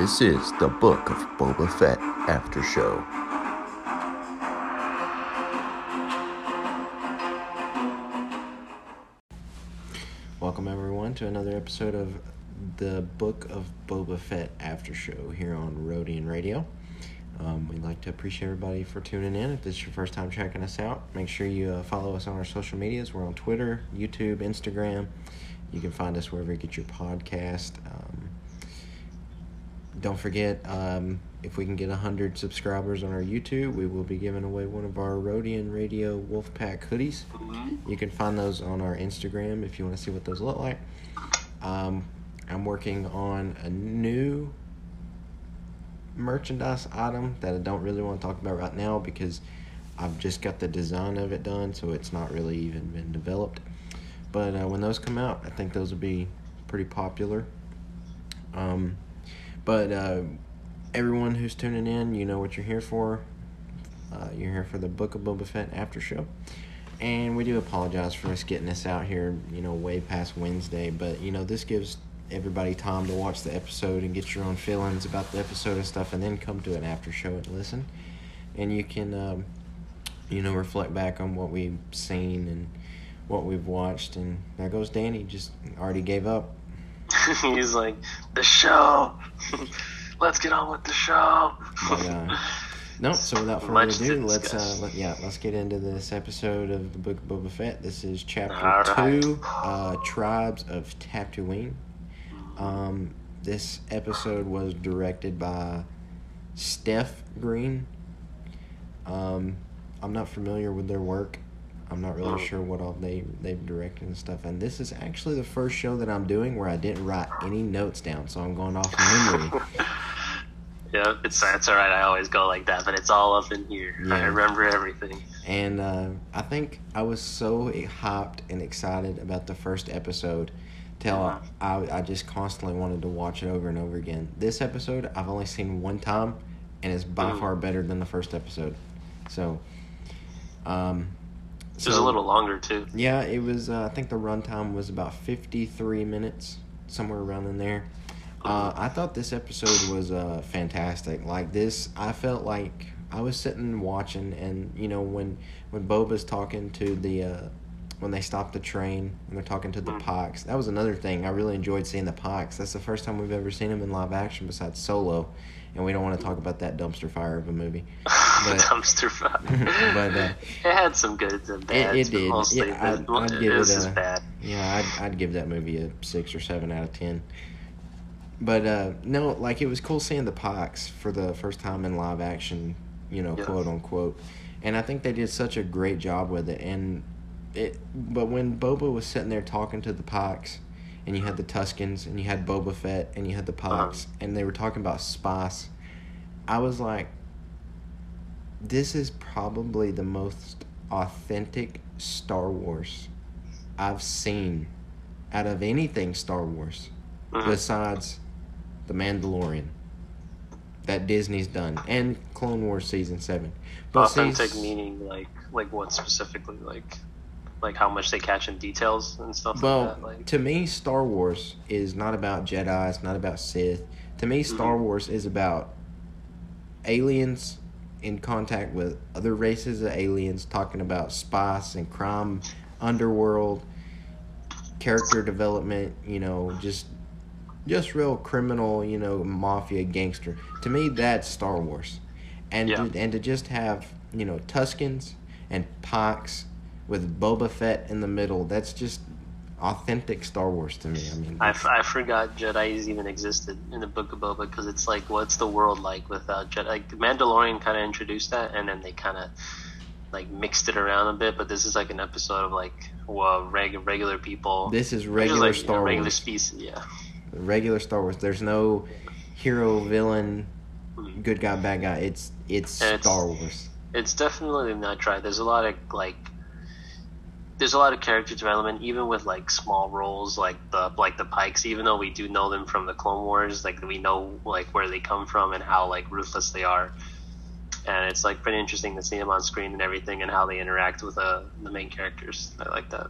This is the Book of Boba Fett After Show. Welcome everyone to another episode of the Book of Boba Fett After Show here on Rodian Radio. Um, we'd like to appreciate everybody for tuning in. If this is your first time checking us out, make sure you uh, follow us on our social medias. We're on Twitter, YouTube, Instagram. You can find us wherever you get your podcast. Don't forget, um, if we can get 100 subscribers on our YouTube, we will be giving away one of our Rodian Radio Wolfpack hoodies. You can find those on our Instagram if you want to see what those look like. Um, I'm working on a new merchandise item that I don't really want to talk about right now because I've just got the design of it done, so it's not really even been developed. But uh, when those come out, I think those will be pretty popular. Um, but uh, everyone who's tuning in, you know what you're here for. Uh, you're here for the Book of Boba Fett after show. And we do apologize for us getting this out here, you know, way past Wednesday. But, you know, this gives everybody time to watch the episode and get your own feelings about the episode and stuff, and then come to an after show and listen. And you can, um, you know, reflect back on what we've seen and what we've watched. And there goes Danny, just already gave up. He's like, the show. Let's get on with the show. But, uh, no, so without further Much ado, let's uh, let, yeah, let's get into this episode of the Book of Boba Fett. This is chapter right. two, uh, Tribes of Tatooine. Um, this episode was directed by Steph Green. Um, I'm not familiar with their work. I'm not really Mm. sure what all they they've directed and stuff. And this is actually the first show that I'm doing where I didn't write any notes down, so I'm going off memory. yeah, it's it's all right. I always go like that, but it's all up in here. Yeah. I remember everything. And uh, I think I was so hyped and excited about the first episode till Uh-huh. I, I just constantly wanted to watch it over and over again. This episode I've only seen one time, and it's by Mm. far better than the first episode. So, um, It was a little longer too. Yeah, it was. Uh, I think the runtime was about fifty-three minutes, somewhere around in there. Uh, I thought this episode was uh, fantastic. Like this, I felt like I was sitting watching, and you know when when Boba's talking to the uh, when they stop the train and they're talking to the. Pikes. That was another thing. I really enjoyed seeing the Pikes. That's the first time we've ever seen them in live action besides Solo, and we don't want to talk about that dumpster fire of a movie. But- Dumpster fire. But, uh, it had some goods and bads. it but did. Mostly, Yeah, I'd- I'd it give it a- bad. Yeah, I'd, I'd give that movie a six or seven out of ten. But uh, no, like it was cool seeing the Pikes for the first time in live action, you know, Yeah. quote unquote. And I think they did such a great job with it. And it, but when Boba was sitting there talking to the Pikes, and you had the Tuskens, and you had Boba Fett, and you had the Pikes, and they were talking about spice, I was like, this is probably the most authentic Star Wars I've seen out of anything Star Wars Mhm. besides The Mandalorian that Disney's done and Clone Wars season seven. see, Authentic meaning, like like what specifically, like like how much they catch in details and stuff Well, like that. Like, to me, Star Wars is not about Jedi. It's not about Sith. To me, Star Mhm. Wars is about aliens in contact with other races of aliens, talking about spice and crime, underworld, character development. You know, just just real criminal. You know, mafia gangster. To me, that's Star Wars, and Yeah. to, and to just have you know Tuskens and Pikes with Boba Fett in the middle. That's just authentic Star Wars to me. I mean, I, f- I forgot Jedi's even existed in the Book of Boba because it's like, what's the world like without Jedi? Like, Mandalorian kind of introduced that, and then they kind of like mixed it around a bit. But this is like an episode of like, well, reg- regular people. this is regular like, you know, Star regular Wars. species. Yeah. Regular Star Wars. There's no hero, villain, Mhm. good guy, bad guy. It's it's And it's- Star Wars. It's definitely not dry. There's a lot of like. There's a lot of character development, even with like small roles, like the like the Pikes. Even though we do know them from the Clone Wars, like we know like where they come from and how like ruthless they are. and it's like pretty interesting to see them on screen and everything and how they interact with uh, the main characters. I like that.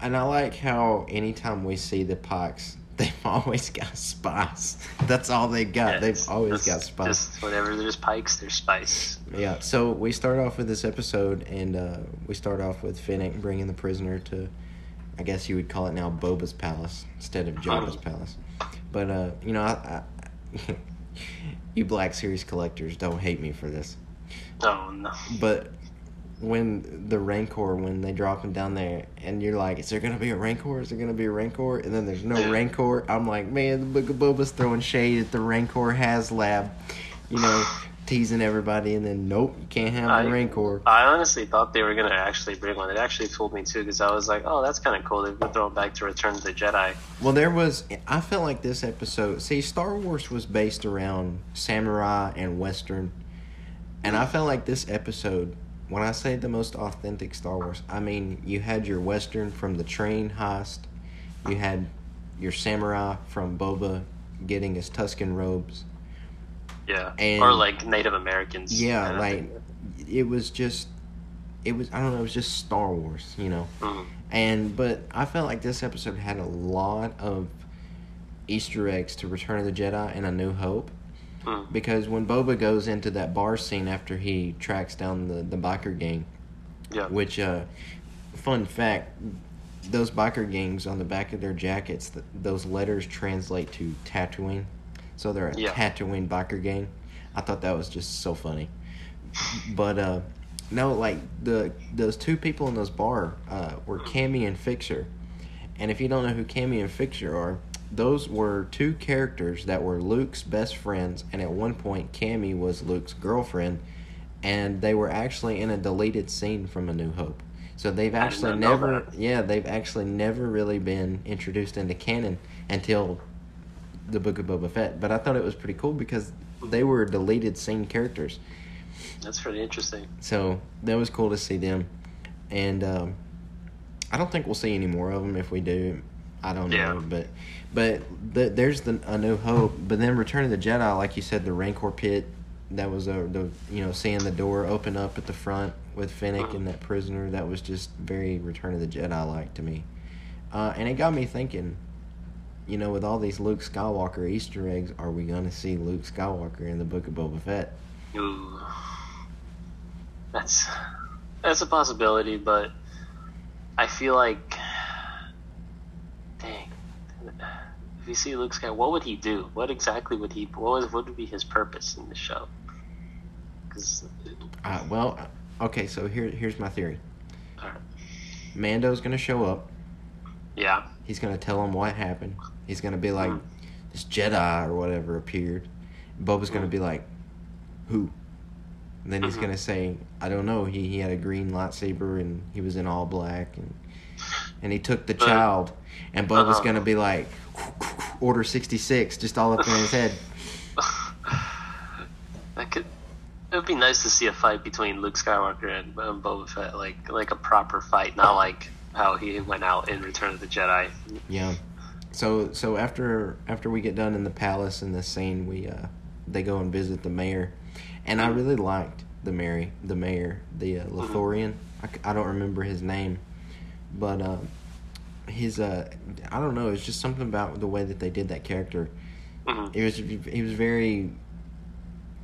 And I like how anytime we see the Pikes they've always got spice. That's all they got. Yeah, they've always got spice. Just whenever there's pikes, there's spice. Yeah, so we start off with this episode, and uh, we start off with Fennec bringing the prisoner to, I guess you would call it now Boba's palace instead of Jabba's Oh. palace. But uh, you know, I, I, you Black Series collectors don't hate me for this, Oh no. but when the Rancor, when they drop him down there, and you're like, is there gonna be a Rancor? Is there gonna be a Rancor? And then there's no Rancor. I'm like, man, the Book of Boba's throwing shade at the Rancor has lab, you know, teasing everybody, and then nope, you can't have the Rancor. I honestly thought they were gonna actually bring one. It actually fooled me too because I was like, "Oh, that's kind of cool." They would throw it back to Return of the Jedi. Well, there was. I felt like this episode. See, Star Wars was based around samurai and western, and I felt like this episode. When I say the most authentic Star Wars, I mean you had your western from the train heist, you had your samurai from Boba getting his Tusken robes. Yeah, And- or like Native Americans. Yeah, like it was just, it was. I don't know. It was just Star Wars, you know. Mhm. And but I felt like this episode had a lot of Easter eggs to Return of the Jedi and A New Hope. Mm. Because when Boba goes into that bar scene after he tracks down the, the biker gang, Yeah. which, uh, fun fact, those biker gangs on the back of their jackets, th- those letters translate to Tatooine. So they're a Yeah. Tatooine biker gang. I thought that was just so funny. But, uh, no, like, the those two people in those bar uh, were Camie and Fixer. And if you don't know who Camie and Fixer are, those were two characters that were Luke's best friends, and at one point, Camie was Luke's girlfriend, and they were actually in a deleted scene from A New Hope. So they've actually never, yeah, they've actually never really been introduced into canon until the Book of Boba Fett. But I thought it was pretty cool because they were deleted scene characters. That's pretty interesting. So that was cool to see them, and um, I don't think we'll see any more of them. If we do, I don't Yeah. know. But but the, there's the a New Hope. But then Return of the Jedi, like you said, the Rancor pit. That was a the you know seeing the door open up at the front with Fennec and that prisoner. That was just very Return of the Jedi like to me, uh, and it got me thinking. You know, with all these Luke Skywalker Easter eggs, are we to see Luke Skywalker in the Book of Boba Fett? Ooh. That's that's a possibility, but I feel like, dang, if you see Luke Skywalker, what would he do? What exactly would he? What was what would be his purpose in the show? Because Uh, well, okay, so here here's my theory. Alright. Mando's gonna show up. yeah, He's gonna tell him what happened. He's gonna be like, Mhm. "This Jedi or whatever appeared." Boba's gonna Mhm. be like, "Who?" And then he's Mhm. gonna say, "I don't know. He he had a green lightsaber and he was in all black and and he took the But- child." And Boba's Uh-huh. gonna be like, "Order sixty six, just all up in his head." that could. It would be nice to see a fight between Luke Skywalker and um, Boba Fett, like like a proper fight, not like how he went out in Return of the Jedi. Yeah. So so after after we get done in the palace in this scene, we uh they go and visit the mayor, and I really liked the mayor, the mayor, the uh, Lothorian. I, c- I don't remember his name, but uh, his uh I don't know. It's just something about the way that they did that character. hmm It was he was very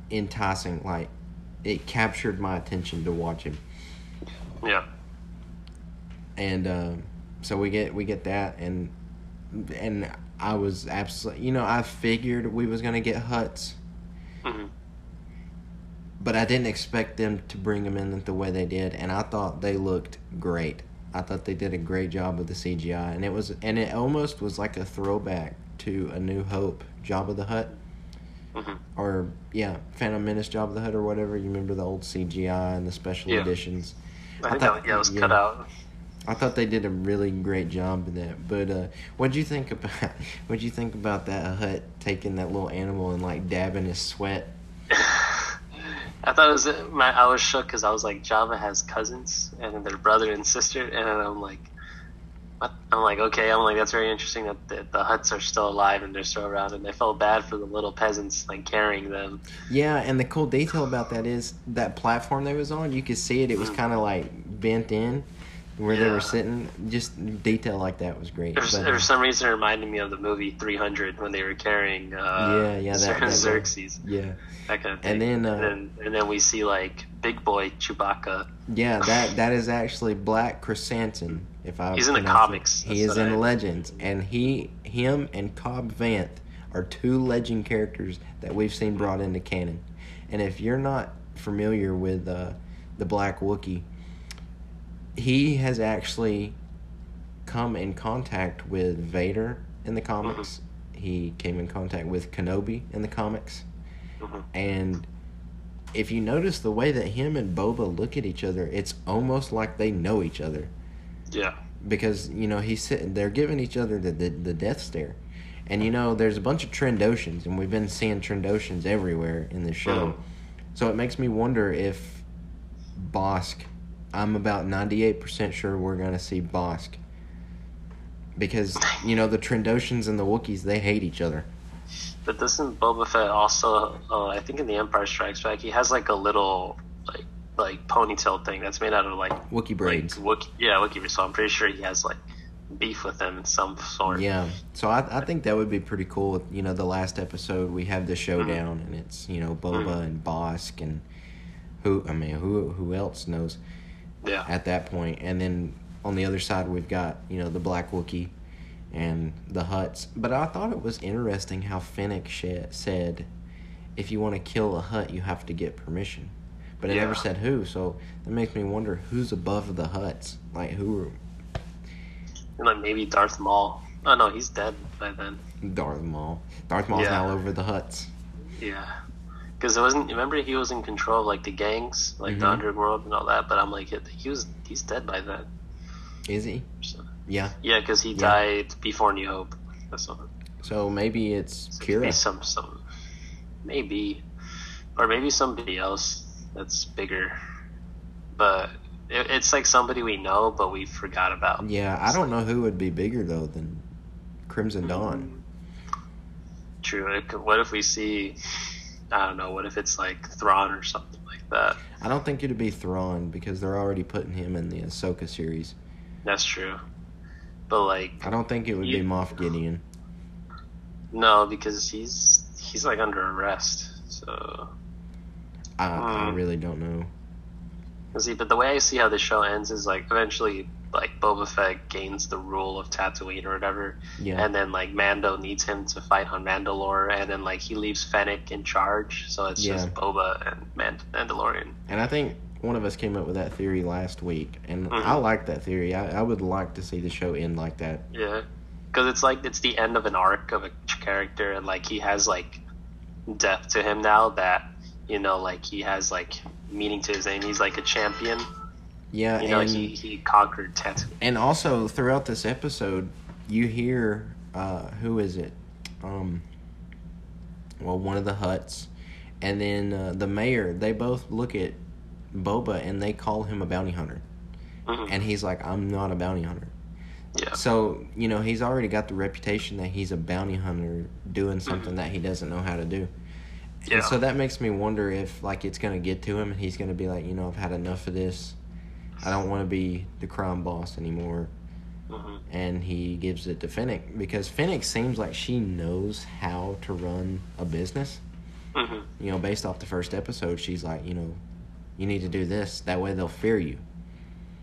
enticing. Like it captured my attention to watch him Yeah. and uh, so we get we get that and and I was absolutely you know I figured we was gonna get Hutts hmm but I didn't expect them to bring them in the way they did and I thought they looked great I thought they did a great job with the CGI and it was and it almost was like a throwback to A New Hope Jabba the Hutt hmm or yeah Phantom Menace Jabba the Hutt or whatever you remember the old CGI and the special Yeah. editions I think thought- that, yeah, it was yeah. cut out. I thought they did a really great job of that. But uh, what'd you think about what'd you think about that Hutt taking that little animal and like dabbing his sweat? I thought it was my. I was shook because I was like, Jabba has cousins and their brother and sister, and I'm like, what? I'm like, okay. I'm like, that's very interesting that the, the Hutts are still alive and they're still around, and I felt bad for the little peasants like carrying them. Yeah, and the cool detail about that is that platform they was on, you could see it. It was hmm. kind of like bent in, where they were sitting. Just detail like that was great. There's, But, uh, for some reason, it reminded me of the movie 300 when they were carrying uh, Yeah, yeah, that- that- Xerxes, yeah, that kind of thing. And then, uh, and then, and then we see like Big Boy Chewbacca. yeah. That that is actually Black Krrsantan. If I He's in the it. comics, He that's is in I- Legends, and he, him, and Cobb Vanth are two legend characters that we've seen brought into canon. And if you're not familiar with uh, the Black Wookiee, he has actually come in contact with Vader in the comics. He came in contact with Kenobi in the comics. Mhm. And if you notice the way that him and Boba look at each other, it's almost like they know each other Yeah. because you know he's sitting they're giving each other the, the, the death stare and you know there's a bunch of Trandoshans and we've been seeing Trandoshans everywhere in the show Mhm. so it makes me wonder if Bossk i'm about 98% sure we're going to see Bossk because you know the Trandoshans and the wookiees they hate each other But doesn't Boba Fett also? Uh, I think in the Empire Strikes Back, he has like a little like like ponytail thing that's made out of like wookie braids Like, Wookie, yeah, Wookiee. So I'm pretty sure he has like beef with them in some sort. Yeah, so I, I think that would be pretty cool. You know, the last episode we have the showdown, and it's you know Boba Mhm. and Bossk and who I mean who who else knows Yeah. at that point, and then on the other side we've got you know the Black Wookiee and the Hutts. But I thought it was interesting how Fennec sh- said, if you want to kill a Hutt, you have to get permission. But it never said who, so that makes me wonder who's above the Hutts. Like who? And like maybe Darth Maul. Oh no, he's dead by then. Darth Maul. Darth Maul's Yeah. now over the Hutts. Yeah. Because it wasn't. Remember, he was in control of like the gangs, like the Mhm. underworld and all that. But I'm like, he was he's dead by then. Is he? So, Yeah. yeah, because he Yeah. died before New Hope. That's. So maybe it's So maybe some some maybe, or maybe somebody else that's bigger. But it, it's like somebody we know, but we forgot about. Yeah, I don't know who would be bigger though than Crimson Dawn. Mm-hmm. True. What if we see? I don't know. What if it's like Thrawn or something like that? I don't think it'd be Thrawn because they're already putting him in the Ahsoka series. That's true. But like, I don't think it would be You- Moff Gideon. no, because he's he's like under arrest. So I, I Hmm. really don't know. see, but the way I see how the show ends is like eventually, like Boba Fett gains the rule of Tatooine or whatever, Yeah. and then like Mando needs him to fight on Mandalore, and then like he leaves Fennec in charge, so it's Yeah. just Boba and Mand- Mandalorian. And I think one of us came up with that theory last week, and Mhm. I like that theory. I, I would like to see the show end like that. Yeah, because it's like it's the end of an arc of a character, and like he has like depth to him now that you know, like he has like meaning to his name. He's like a champion. Yeah, You know, and he he conquered Tatooine. and also throughout this episode, you hear uh, who is it? Um, well, one of the Hutts, and then uh, the mayor. They both look at Boba and they call him a bounty hunter, Mhm. and he's like, "I'm not a bounty hunter." Yeah, So you know he's already got the reputation that he's a bounty hunter doing something Mhm. that he doesn't know how to do. yeah. And so that makes me wonder if like it's gonna get to him and he's gonna be like, you know, I've had enough of this. I don't want to be the crime boss anymore. hmm And he gives it to Fennec because Fennec seems like she knows how to run a business. hmm You know, based off the first episode, she's like, you know, you need to do this. That way they'll fear you.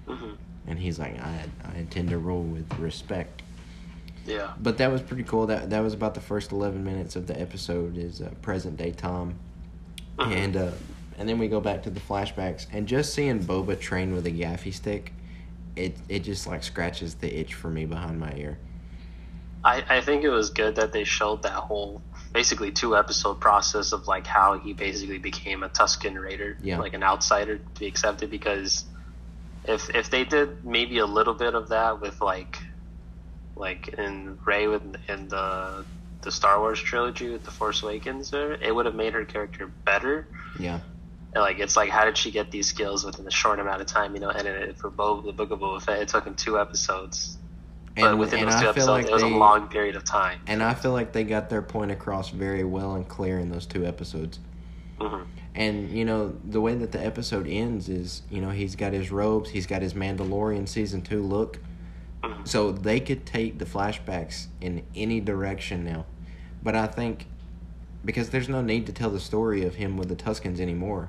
hmm And he's like, I, I intend to rule with respect. Yeah. But that was pretty cool. That that was about the first eleven minutes of the episode. Is uh, present day Tom, Mhm. and uh, and then we go back to the flashbacks and just seeing Boba train with a gaffi stick, it it just like scratches the itch for me behind my ear. I, I think it was good that they showed that whole basically two episode process of like how he basically became a Tusken Raider, Yeah. like an outsider to be accepted. Because if if they did maybe a little bit of that with like like in Rey with in the the Star Wars trilogy with the Force Awakens, it would have made her character better. Yeah, And, like it's like how did she get these skills within a short amount of time? You know, and it, for Bo, the Book of Boba Fett, it took him two episodes. But within and those two episodes, like it was they a long period of time. and I feel like they got their point across very well and clear in those two episodes. hmm And you know the way that the episode ends is, you know, he's got his robes, he's got his Mandalorian season two look, Mhm. so they could take the flashbacks in any direction now. But I think because there's no need to tell the story of him with the Tuskens anymore.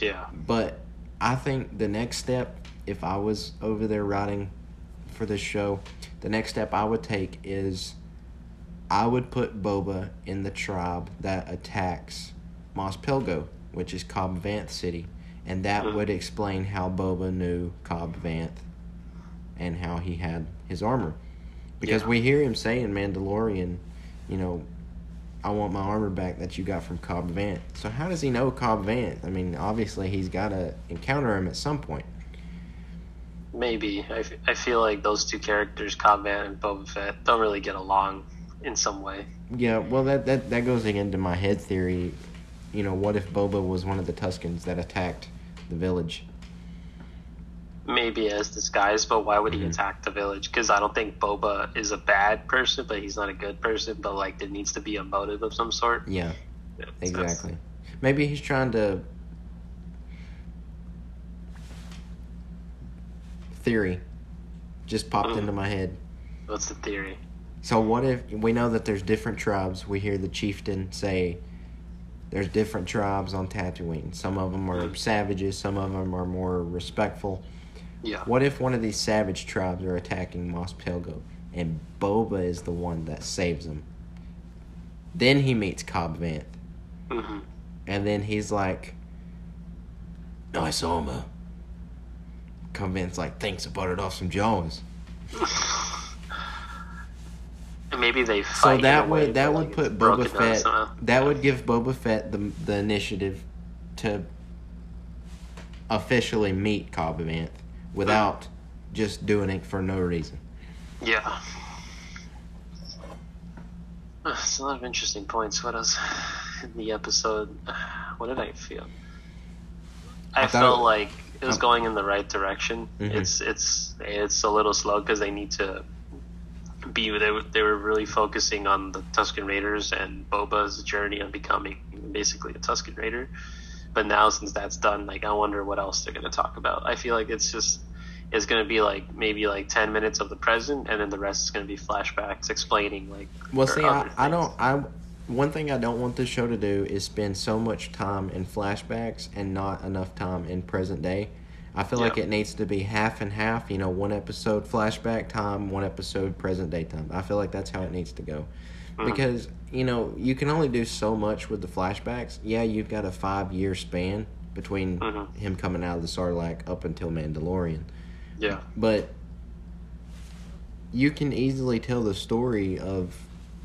Yeah. But I think the next step, if I was over there writing for this show, the next step I would take is I would put Boba in the tribe that attacks Mos Pelgo, which is Cobb Vanth City. And that Mhm. would explain how Boba knew Cobb Vanth and how he had his armor. Because Yeah. we hear him say in Mandalorian, you know, I want my armor back that you got from Cobb Vanth. So how does he know Cobb Vanth? I mean, obviously he's got to encounter him at some point. Maybe. I, f- I feel like those two characters, Cobb Vanth and Boba Fett, don't really get along in some way. Yeah, well, that, that, that goes into my head theory. You know, what if Boba was one of the Tuskens that attacked the village? Maybe as disguise, but why would he Mhm. attack the village? Because I don't think Boba is a bad person, but he's not a good person. But like, there needs to be a motive of some sort. Yeah, Yeah, that's- exactly. Maybe he's trying to. Theory just popped Mhm. into my head. What's the theory? So what if we know that there's different tribes? We hear the chieftain say there's different tribes on Tatooine. Some of them are Mhm. savages, some of them are more respectful. Yeah. What if one of these savage tribes are attacking Mos Pelgo and Boba is the one that saves them? Then he meets Cobb Vanth hmm and then he's like, "Nice armor." Cobb Vanth's like, "Thanks, I it off some jaws." Maybe they So that would that would like, put Boba Fett that would give Boba Fett the the initiative to officially meet Cobb Vanth without just doing it for no reason. Yeah. Uh, It's a lot of interesting points. What else in the episode? What did I feel? I, I felt it- like it was um, going in the right direction. Mhm. It's it's it's a little slow because they need to be. They were, they were really focusing on the Tusken Raiders and Boba's journey on becoming basically a Tusken Raider. But now since that's done, like I wonder what else they're going to talk about. I feel like it's just it's going to be like maybe like 10 minutes of the present and then the rest is going to be flashbacks explaining like Well, see, I, I don't. I one thing I don't want this show to do is spend so much time in flashbacks and not enough time in present day. I feel like it needs to be half and half. You know, one episode flashback time, one episode present day time. I feel like that's how it needs to go. Mhm. Because you know you can only do so much with the flashbacks. Yeah, you've got a five year span between Mhm. him coming out of the Sarlacc up until Mandalorian yeah. But you can easily tell the story of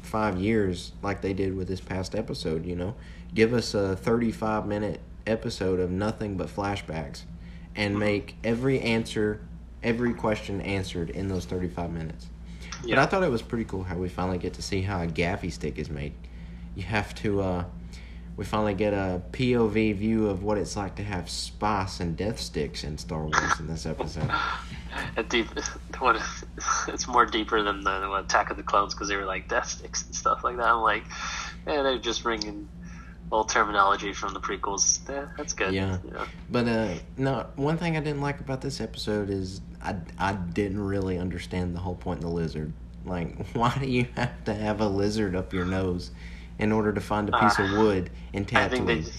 five years like they did with this past episode you know? Give us a 35 minute episode of nothing but flashbacks and Mhm. make every answer every question answered in those 35 minutes. But i thought it was pretty cool how we finally get to see how a gaffi stick is made. You have to uh we finally get a POV view of what it's like to have spice and death sticks in Star Wars in this episode. a deep what it's more deeper than the attack of the clones because they were like death sticks and stuff like that i'm like yeah they're just bringing old terminology from the prequels yeah, that's good Yeah. yeah But uh, no, one thing I didn't like about this episode is I, I didn't really understand the whole point of the lizard. Like, why do you have to have a lizard up your nose in order to find a piece of Uh, wood and I think they, Tatooine?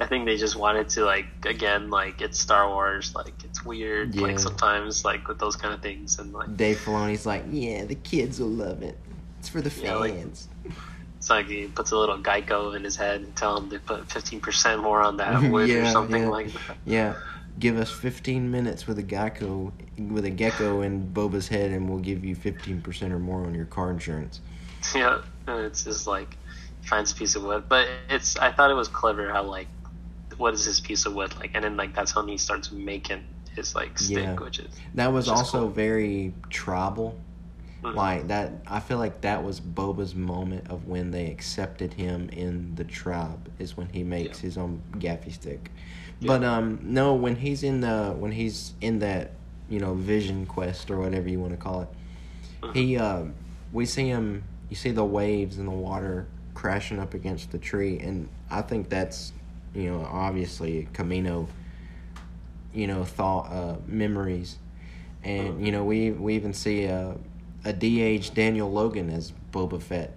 I think they just wanted to like again like it's Star Wars like it's weird Yeah. like sometimes like with those kind of things and like Dave Filoni's like, yeah, the kids will love it. It's for the Yeah, like- fans. it's like he puts a little Geico in his head and tell him to put fifteen percent more on that wood or something yeah. like that. yeah, give us 15 minutes with a gecko with a gecko in Boba's head, and we'll give you 15% or more on your car insurance. Yeah, it's just like he finds a piece of wood, but it's I thought it was clever how like what is this piece of wood like, and then like that's when he starts making his like stick, Yeah. which is That was also cool. very tribal. Mhm. Like that, I feel like that was Boba's moment of when they accepted him in the tribe. Is when he makes Yeah. his own gaffi stick. Yeah. But um, no, when he's in the when he's in that you know vision quest or whatever you want to call it, he uh, we see him. You see the waves and the water crashing up against the tree, and I think that's you know, obviously Kamino you know, thought uh, memories, and you know we we even see a a de-aged Daniel Logan as Boba Fett,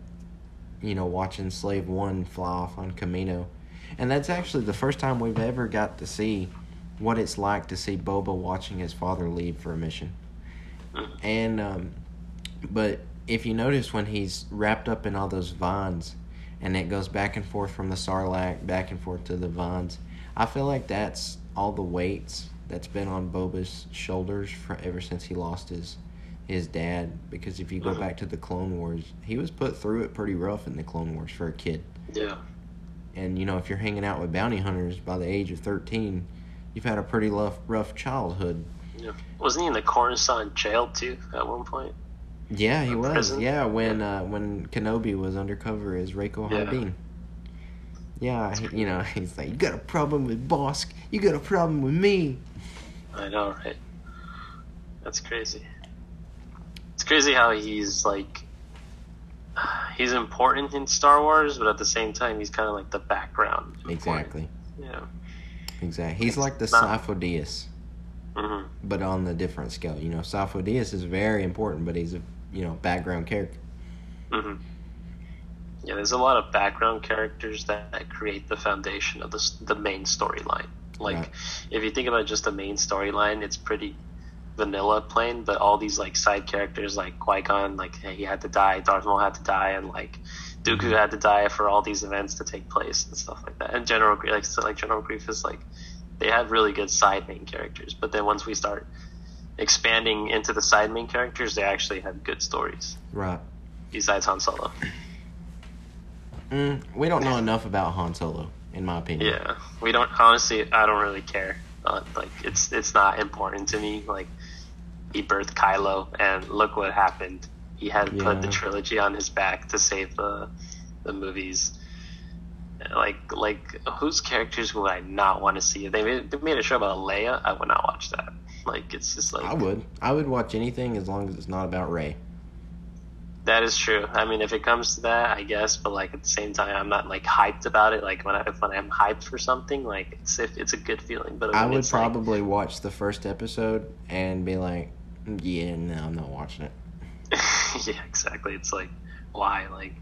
you know, watching Slave One fly off on Kamino. And that's actually the first time we've ever got to see what it's like to see Boba watching his father leave for a mission, and um, but if you notice when he's wrapped up in all those vines and it goes back and forth from the sarlacc back and forth to the vines i feel like that's all the weights that's been on boba's shoulders for ever since he lost his his dad because if you go uh-huh. back to the clone wars he was put through it pretty rough in the clone wars for a kid Yeah. and you know if you're hanging out with bounty hunters by the age of 13 you've had a pretty rough rough childhood Yeah. Wasn't he in the Coruscant jail too at one point? Yeah, he was. prison? Yeah, when uh, when Kenobi was undercover as Rako Yeah. Hardeen. Yeah, he, you know, he's like, you got a problem with Bossk, you got a problem with me. I know, right? That's crazy. It's crazy how he's like he's important in Star Wars, but at the same time he's kind of like the background. Exactly, Yeah. exactly. He's like the not- Sifo Dyas, hmm but on the different scale. You know, Dyas is very important, but he's a you know background character. hmm Yeah, there's a lot of background characters that, create the foundation of the the main storyline. Like, Right. if you think about just the main storyline, it's pretty vanilla plain, but all these like side characters like Qui Gon, like he had to die, Darth Maul had to die, and like Dooku had to die for all these events to take place and stuff like that. And General like so, like General Grievous, like they have really good side main characters, but then once we start expanding into the side main characters, they actually have good stories. Right. Besides Han Solo. Mm, we don't know enough about Han Solo, in my opinion. Yeah, we don't. Honestly, I don't really care. Uh, like, it's it's not important to me. Like, he birthed Kylo, and look what happened. He had to put the trilogy on his back to save the the movies. Like, like whose characters would I not want to see? If they made, they made a show about Leia, I would not watch that. Like, it's just like I would. I would watch anything as long as it's not about Rey. that is true. I mean, if it comes to that, I guess. But like at the same time, I'm not like hyped about it. Like when I when I'm hyped for something, like it's if it's a good feeling. But I would it's, like, probably watch the first episode and be like, yeah, no, I'm not watching it. yeah, exactly. It's like, why? Like,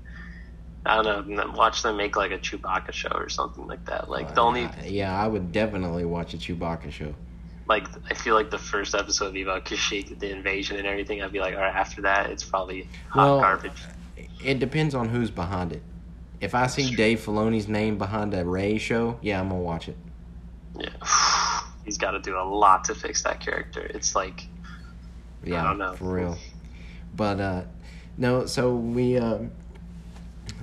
I don't know. Watch them make like a Chewbacca show or something like that. Like the Uh, only, yeah, I would definitely watch a Chewbacca show. Like, I feel like the first episode would be about Kashyyyk, the invasion and everything. I'd be like, all right, after that, it's probably hot Well, garbage. It depends on who's behind it. If I see Dave Filoni's name behind a Rey show, yeah, I'm gonna watch it. Yeah, he's got to do a lot to fix that character. It's like, Yeah, I don't know. for real. But uh, no, so we uh,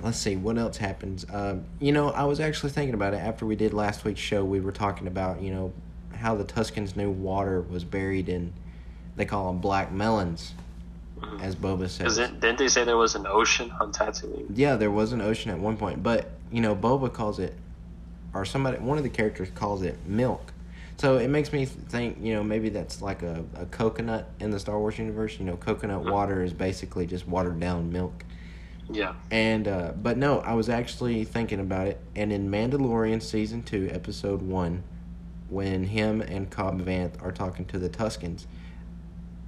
let's see what else happens. Um, you know, I was actually thinking about it after we did last week's show. We were talking about you know how the Tuskens knew water was buried in. They call them black melons, Mhm. as Boba says. didn't they say there was an ocean on Tatooine? Yeah, there was an ocean at one point, but you know, Boba calls it, or somebody, one of the characters calls it milk. So it makes me think, you know, maybe that's like a, a coconut in the Star Wars universe. You know, coconut water is basically just watered down milk. Yeah, And uh, but no, I was actually thinking about it, and in Mandalorian season two, episode one, when him and Cobb Vanth are talking to the Tuskens,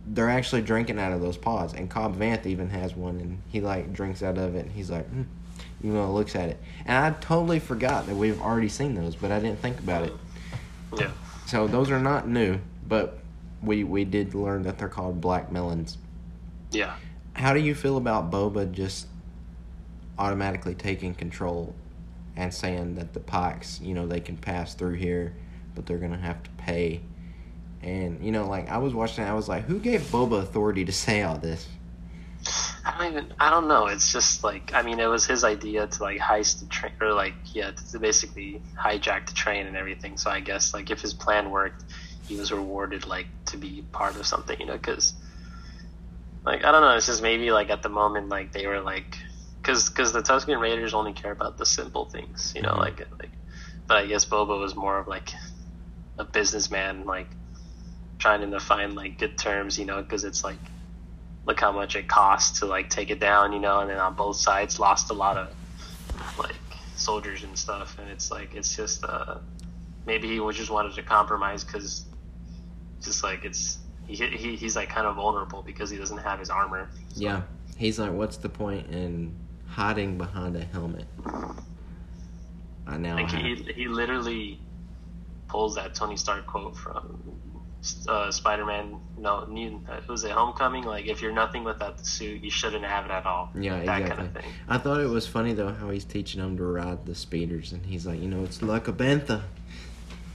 they're actually drinking out of those pods, and Cobb Vanth even has one, and he like drinks out of it, and he's like, hmm, you know, looks at it, and I totally forgot that we've already seen those, but I didn't think about it. yeah. So those are not new, but we we did learn that they're called black melons. Yeah. How do you feel about Boba just automatically taking control and saying that the Pikes, you know, they can pass through here, but they're gonna have to pay? And you know, like I was watching, I was like, who gave Boba authority to say all this? I don't even. I don't know. It's just like I mean, it was his idea to like heist the train, or like yeah, to basically hijack the train and everything. So I guess like if his plan worked, he was rewarded like to be part of something, you know? Because like I don't know. It's just maybe like at the moment like they were like, because because the Tusken Raiders only care about the simple things, you know, Mhm. like like. But I guess Boba was more of like a businessman, like trying to find like good terms, you know, because it's like look how much it costs to like take it down, you know, and then on both sides lost a lot of like soldiers and stuff, and it's like it's just uh, maybe he was just wanted to compromise because just like it's he, he he's like kind of vulnerable because he doesn't have his armor. So, Yeah. He's like, what's the point in hiding behind a helmet? I now Like have. he he literally pulls that Tony Stark quote from uh, Spider-Man. No, new, uh, was it Homecoming? Like if you're nothing without the suit, you shouldn't have it at all. Yeah, that exactly. kind of thing. I thought it was funny though how he's teaching him to ride the speeders, and he's like, you know, it's like a bantha.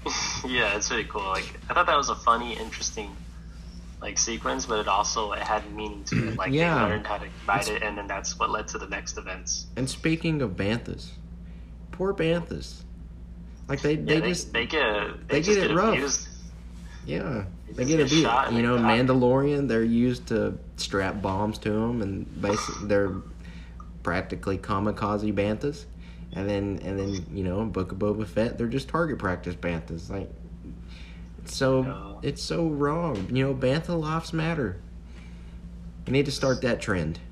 yeah, it's really cool. Like I thought that was a funny, interesting like sequence, but it also it had meaning to it. Like Yeah. they learned how to ride it, and then that's what led to the next events. And speaking of banthas, poor banthas. Like they, Yeah, they, they, just they get they just get it rough. abused. yeah They they get get beat. shot You know. Mandalorian they're used to strap bombs to them, and basically they're practically kamikaze banthas. And then and then you know, Book of Boba Fett they're just target practice banthas. Like it's so No. it's so wrong. You know, bantha lives matter. You need to start that trend.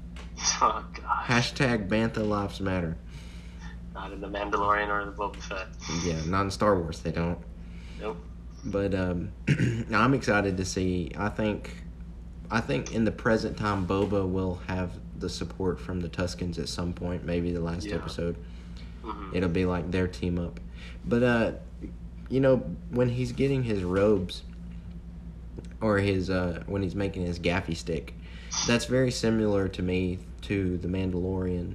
Oh Hashtag bantha lives matter. Not in the Mandalorian or the Boba Fett. Yeah, not in Star Wars they don't. Nope. But um, I'm excited to see. I think, I think in the present time, Boba will have the support from the Tuskens at some point. Maybe the last Yeah. episode, hmm it'll be like their team up. But uh, you know, when he's getting his robes, or his uh, when he's making his gaffi stick, that's very similar to me to the Mandalorian.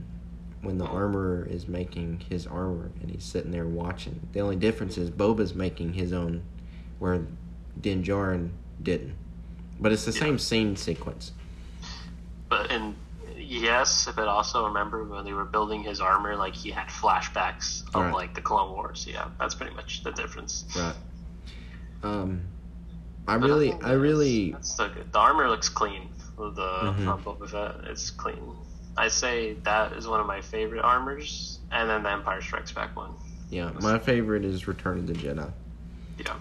When the armorer is making his armor and he's sitting there watching, the only difference is Boba's making his own, where Din Djarin didn't. But it's the Yeah. same scene sequence. But and yes, but also remember when they were building his armor, like he had flashbacks of Right. like the Clone Wars. Yeah, that's pretty much the difference. Right. Um, I But really, think I really, that's, so good. The armor looks clean. The Mhm. from Boba Fett, it's clean. I say that is one of my favorite armors, and then the Empire Strikes Back one. yeah, my favorite is Return of the Jedi. Yeah.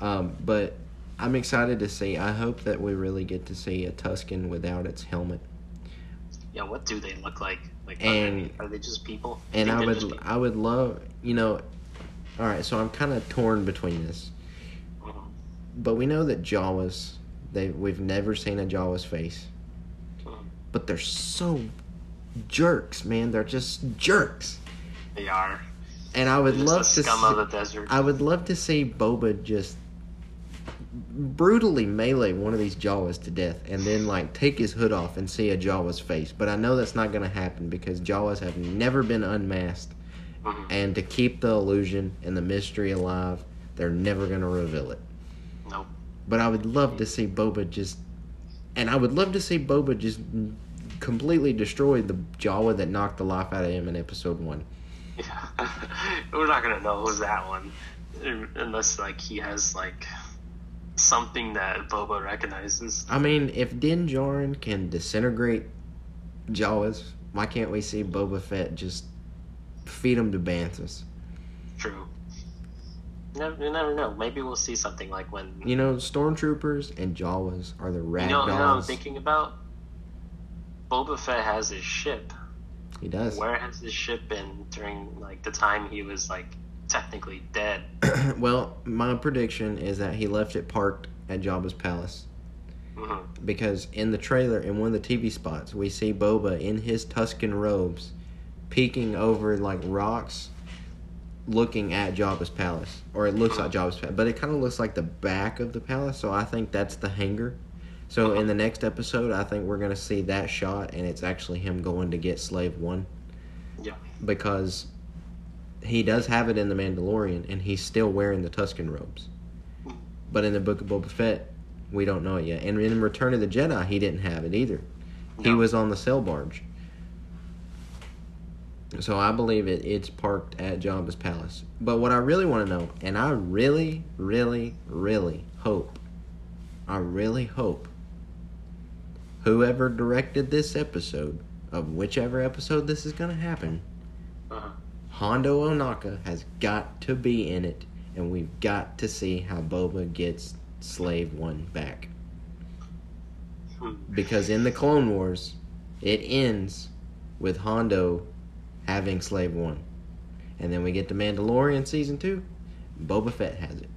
Um, but I'm excited to see. I hope that we really get to see a Tusken without its helmet. Yeah, what do they look like? Like, And- are they just people? And I would? I would love, you know. All right, so I'm kind of torn between this, Mhm. but we know that Jawas, they we've never seen a Jawa's face. But they're so jerks, man. They're just jerks, They are. and I would love to. scum see, of the desert. I would love to see Boba just brutally melee one of these Jawas to death and then like take his hood off and see a Jawa's face. But I know that's not going to happen because Jawas have never been unmasked Mhm. and to keep the illusion and the mystery alive, they're never going to reveal it. Nope. But I would love to see Boba just and I would love to see Boba just completely destroyed the Jawa that knocked the life out of him in episode 1. Yeah. We're not gonna know who's that one unless like he has like something that Boba recognizes. I mean, if Din Djarin can disintegrate Jawas, why can't we see Boba Fett just feed them to banthas? True. You never, you never know. Maybe we'll see something like when You know, stormtroopers and Jawas are the you rag know, you know what I'm thinking about. Boba Fett has his ship. he does. Where has his ship been during like the time he was like technically dead? well, my prediction is that he left it parked at Jabba's palace hmm because in the trailer, in one of the TV spots, we see Boba in his Tusken robes, peeking over like rocks, looking at Jabba's palace, or it looks like Jabba's palace, but it kind of looks like the back of the palace. So I think that's the hangar. So in the next episode, I think we're gonna see that shot, and it's actually him going to get Slave One. Yeah. Because he does have it in the Mandalorian, and he's still wearing the Tusken robes. But in the Book of Boba Fett, we don't know it yet. And in Return of the Jedi, he didn't have it either. He No. was on the sail barge. So I believe it, it's parked at Jabba's palace. But what I really want to know, and I really, really, really hope, I really hope, whoever directed this episode, of whichever episode this is going to happen, Uh-huh. Hondo Ohnaka has got to be in it, and we've got to see how Boba gets Slave One back. Hmm. Because in the Clone Wars, it ends with Hondo having Slave One. and then we get to Mandalorian season two. Boba Fett has it.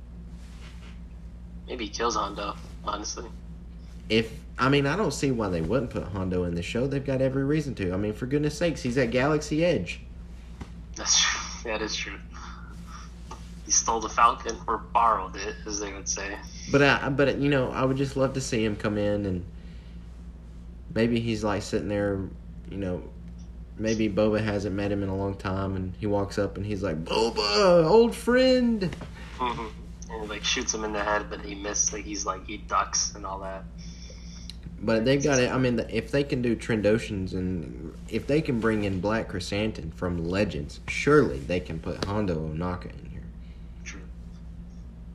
Maybe he kills Hondo. Honestly, If I mean, I don't see why they wouldn't put Hondo in the show. They've got every reason to. I mean, for goodness sakes, he's at Galaxy Edge. that's true. That is true. He stole the Falcon or borrowed it, as they would say. But I, but you know, I would just love to see him come in and maybe he's like sitting there, you know, maybe Boba hasn't met him in a long time, and he walks up and he's like, "Boba, old friend." hmm And like shoots him in the head, but he missed. Like he's like he ducks and all that. But they've got it. I mean, if they can do Trandoshans and if they can bring in Black Krrsantan from Legends, surely they can put Hondo Ohnaka in here. True.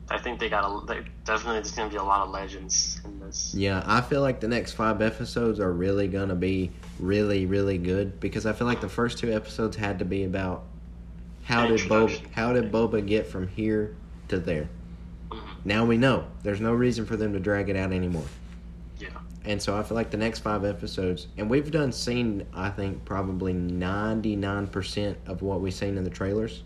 I think they got a. They, definitely, there's gonna be a lot of legends in this. Yeah, I feel like the next five episodes are really gonna be really, really good because I feel like the first two episodes had to be about how did Boba how did Boba get from here to there. Now we know. There's no reason for them to drag it out anymore. Yeah. And so I feel like the next five episodes, and we've done seen, I think, probably 99% of what we've seen in the trailers.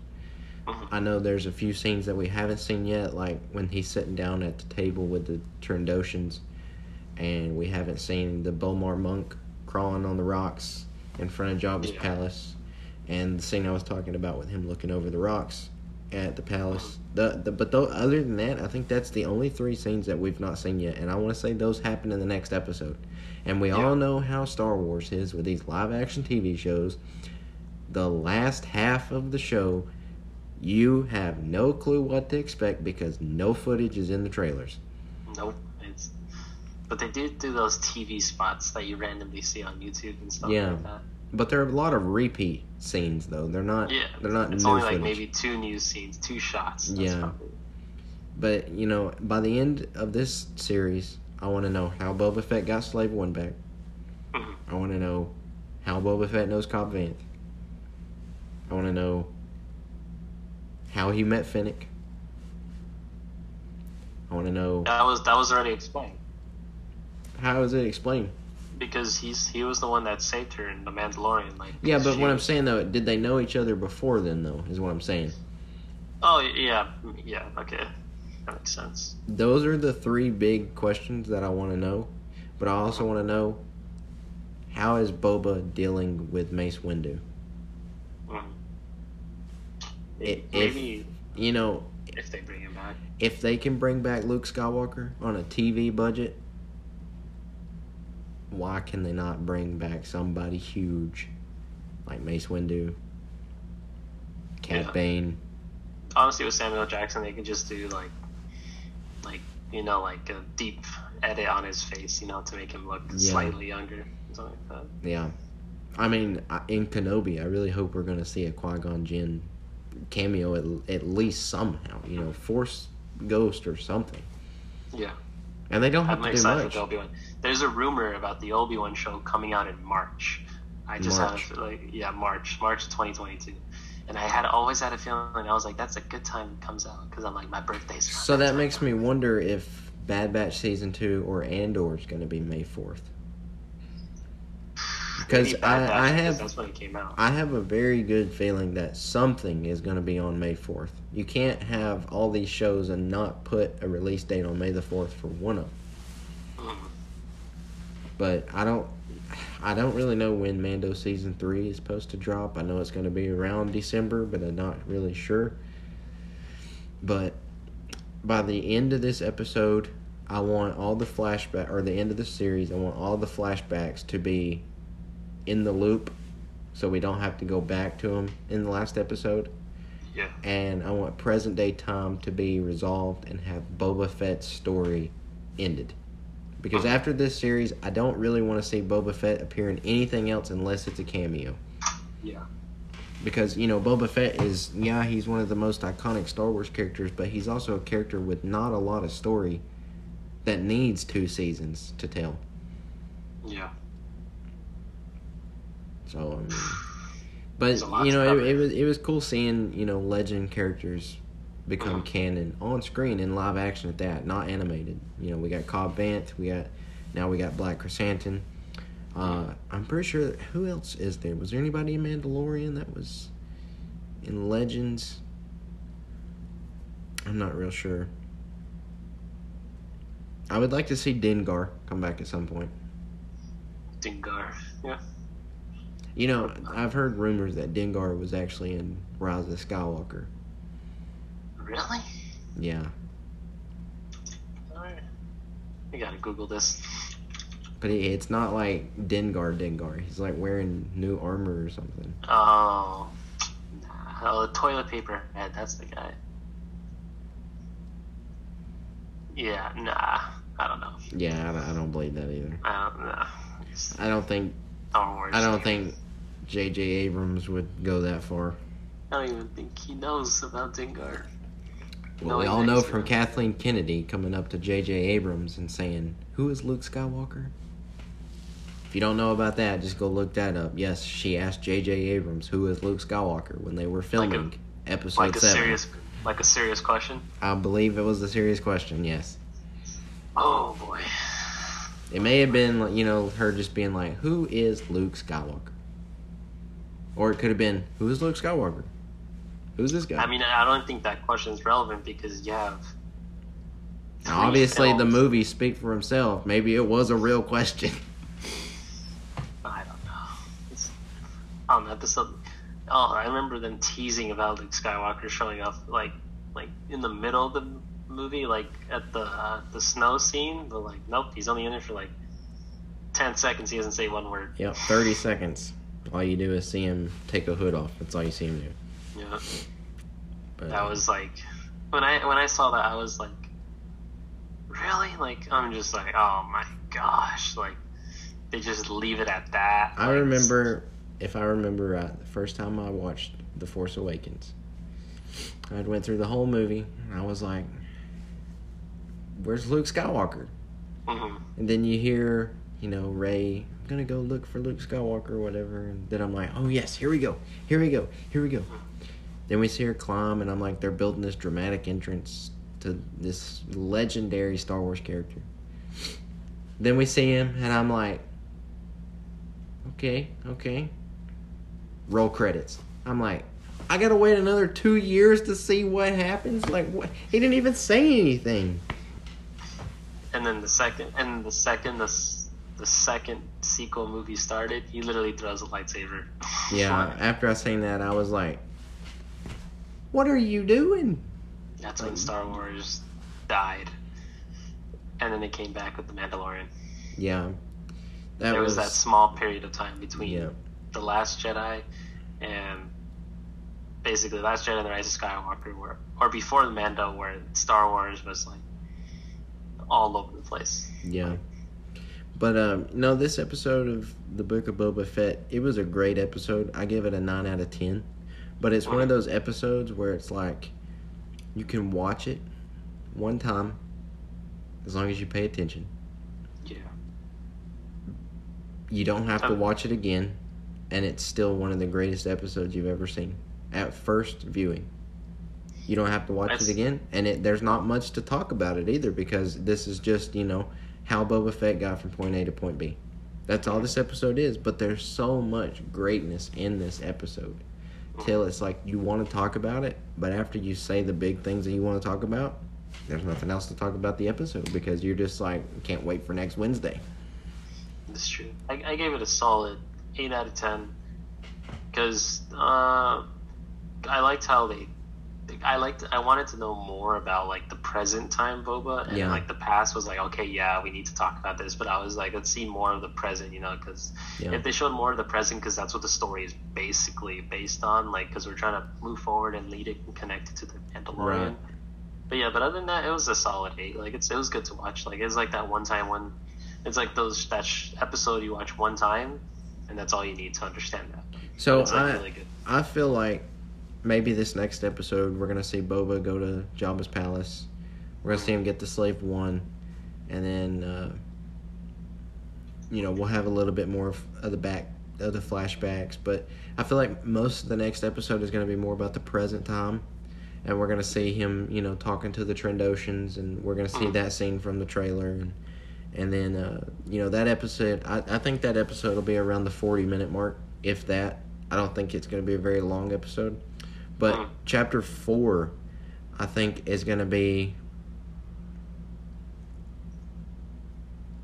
Mhm. I know there's a few scenes that we haven't seen yet, like when he's sitting down at the table with the Trandoshans, and we haven't seen the B'omarr monk crawling on the rocks in front of Jabba's Yeah. palace, and the scene I was talking about with him looking over the rocks at the palace. The, the but though other than that, I think that's the only three scenes that we've not seen yet, and I want to say those happen in the next episode. And we Yeah. all know how Star Wars is with these live action TV shows. The last half of the show, you have no clue what to expect because no footage is in the trailers. Nope. It's. But they do do those TV spots that you randomly see on YouTube and stuff Yeah. like that. But there are a lot of repeat scenes though. They're not. Yeah. They're not It's new only footage. like maybe two new scenes, two shots. That's Yeah. Probably, But you know, by the end of this series, I want to know how Boba Fett got Slave One back. Mhm. I want to know how Boba Fett knows Cobb Vanth. I want to know how he met Fennec. I want to know That was that was already explained how is it explained. Because he's he was the one that saved her in the Mandalorian. Like Yeah, but what I'm saying though, did they know each other before then though? Is what I'm saying. Oh yeah, yeah. Okay, that makes sense. Those are the three big questions that I want to know, but I also want to know how is Boba dealing with Mace Windu? Mm. If- Maybe You know, if they bring him back. if they can bring back Luke Skywalker on a TV budget, why can they not bring back somebody huge like Mace Windu, Cad Yeah. Bane? honestly with Samuel Jackson they could just do like like you know like a deep edit on his face you know to make him look Yeah. slightly younger something like that Yeah, I mean, in Kenobi, I really hope we're gonna see a Qui Gon Jinn cameo at, at least somehow. You know, Force Ghost or something. yeah And they don't have I'm to do much. For the Obi-Wan there's a rumor about the Obi-Wan show coming out in March I just March. have like yeah March March 2022 and I had always had a feeling I was like that's a good time it comes out because I'm like my birthday's So that time. makes me wonder if Bad Batch season two or Andor is going to be May fourth. Because Maybe Bad Batch, I, I have that's when it came out I have a very good feeling that something is going to be on May fourth. You can't have all these shows and not put a release date on May the fourth for one of them. But I don't I don't really know when Mando season three is supposed to drop. I know it's going to be around December, but I'm not really sure. But by the end of this episode, I want all the flashback or the end of the series. I want all the flashbacks to be in the loop, so we don't have to go back to them in the last episode. yeah And I want present day time to be resolved and have Boba Fett's story ended. Because after this series, I don't really want to see Boba Fett appear in anything else unless it's a cameo. yeah Because, you know, Boba Fett is, yeah, he's one of the most iconic Star Wars characters, but he's also a character with not a lot of story that needs two seasons to tell. yeah So, I mean, but you know, it, it was it was cool seeing you know legend characters become canon on screen in live action at that, not animated. You know, we got Cobb Vanth, we got now we got Black Krrsantan. Uh, I'm pretty sure who else is there? Was there anybody in Mandalorian that was in Legends, I'm not real sure. I would like to see Dengar come back at some point. Dengar. Yeah. You know, I've heard rumors that Dengar was actually in Rise of Skywalker. Really? Yeah, Alright. I gotta Google this. but it's not like Dengar Dengar. He's like wearing new armor or something. Oh. Nah. Oh, the toilet paper head. That's the guy. Yeah. Nah. I don't know. Yeah, I don't, I don't believe that either. I don't know. I don't think Star Wars. I don't think J.J. Abrams would go that far. I don't even think he knows about Dengar. Well, No, we all know from. Kathleen Kennedy coming up to J.J. Abrams and saying, "Who is Luke Skywalker?" If you don't know about that, just go look that up. Yes, she asked J.J. Abrams, "Who is Luke Skywalker?" when they were filming episode Like a seven. serious, like a serious question. I believe it was a serious question. Yes, Oh boy. it may have been, you know, her just being like, "Who is Luke Skywalker?" Or it could have been, "Who is Luke Skywalker?" Who's this guy? I mean, I don't think that question is relevant because you have. Now, obviously, the movie speak for himself. Maybe it was a real question. I don't know. It's on episode. Oh, I remember them teasing about Luke Skywalker showing up, like, like in the middle of the movie, like at the uh, the snow scene. But like, nope, he's only in it for like ten seconds. He doesn't say one word. Yep, 30 seconds. All you do is see him take a hood off. That's all you see him do. Yeah, But, that was like when I when I saw that, I was like, really? Like, I'm just like, oh my gosh! Like, they just leave it at that. I Like, remember, if I remember right, the first time I watched The Force Awakens, I went through the whole movie, and I was like, where's Luke Skywalker? mhm. And then you hear, you know, Rey, I'm gonna go look for Luke Skywalker or whatever. And then I'm like, oh yes, here we go, here we go, here we go. Then we see her climb, and I'm like, they're building this dramatic entrance to this legendary Star Wars character. Then we see him, and I'm like, okay, okay. Roll credits. I'm like, I gotta wait another two years to see what happens. Like, what? He didn't even say anything. And then the second, and the second, the the second sequel movie started, he literally throws a lightsaber. Yeah, after I seen that, I was like, "What are you doing?" That's when Star Wars died, and then they came back with the Mandalorian. Yeah, that there was, was, that small period of time between yeah, the Last Jedi and basically the Last Jedi and the Rise of Skywalker, where or before the Mando, where Star Wars was like all over the place. yeah. But um, no, this episode of the Book of Boba Fett, it was a great episode. I give it a nine out of ten. But it's one of those episodes where it's like you can watch it one time as long as you pay attention. Yeah. You don't have to watch it again, and it's still one of the greatest episodes you've ever seen at first viewing. You don't have to watch That's- it again, and it, there's not much to talk about it either because this is just you know how Boba Fett got from point A to point B. That's all this episode is, but there's so much greatness in this episode. Till it's like you want to talk about it, but after you say the big things that you want to talk about, there's nothing else to talk about the episode because you're just like can't wait for next Wednesday. That's true. I, I gave it a solid eight out of ten because uh, I liked how they. I liked. I wanted to know more about like the present time Boba and Yeah. like the past was like okay, yeah, we need to talk about this. But I was like, let's see more of the present, you know, because Yeah. if they showed more of the present, because that's what the story is basically based on, like because we're trying to move forward and lead it and connect it to the Mandalorian. Right. But yeah, but other than that, it was a solid eight. Like it's it was good to watch. Like it's like that one time when it's like those that sh- episode you watch one time, and that's all you need to understand that. So it's like I really good. I feel like maybe this next episode we're gonna see Boba go to Jabba's palace. We're gonna see him get the slave one, and then uh, you know we'll have a little bit more of, of the back of the flashbacks. But I feel like most of the next episode is gonna be more about the present time, and we're gonna see him you know talking to the Trandoshans, and we're gonna see Mhm. that scene from the trailer and. And then, uh, you know, that episode, I, I think that episode will be around the 40 minute mark, if that. I don't think it's going to be a very long episode. But Mhm. chapter four, I think, is going to be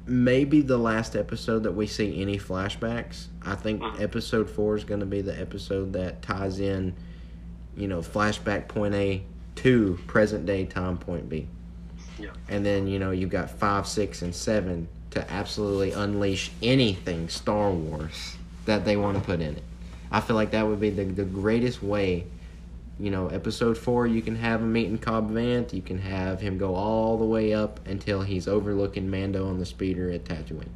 maybe the last episode that we see any flashbacks. I think Mhm. episode four is going to be the episode that ties in, you know, flashback point A to present day time point B. Yeah. And then, you know, you've got five, six, and seven to absolutely unleash anything Star Wars that they want to put in it. I feel like that would be the, the greatest way. You know, episode four, you can have him meeting Cobb Vanth. You can have him go all the way up until he's overlooking Mando on the speeder at Tatooine.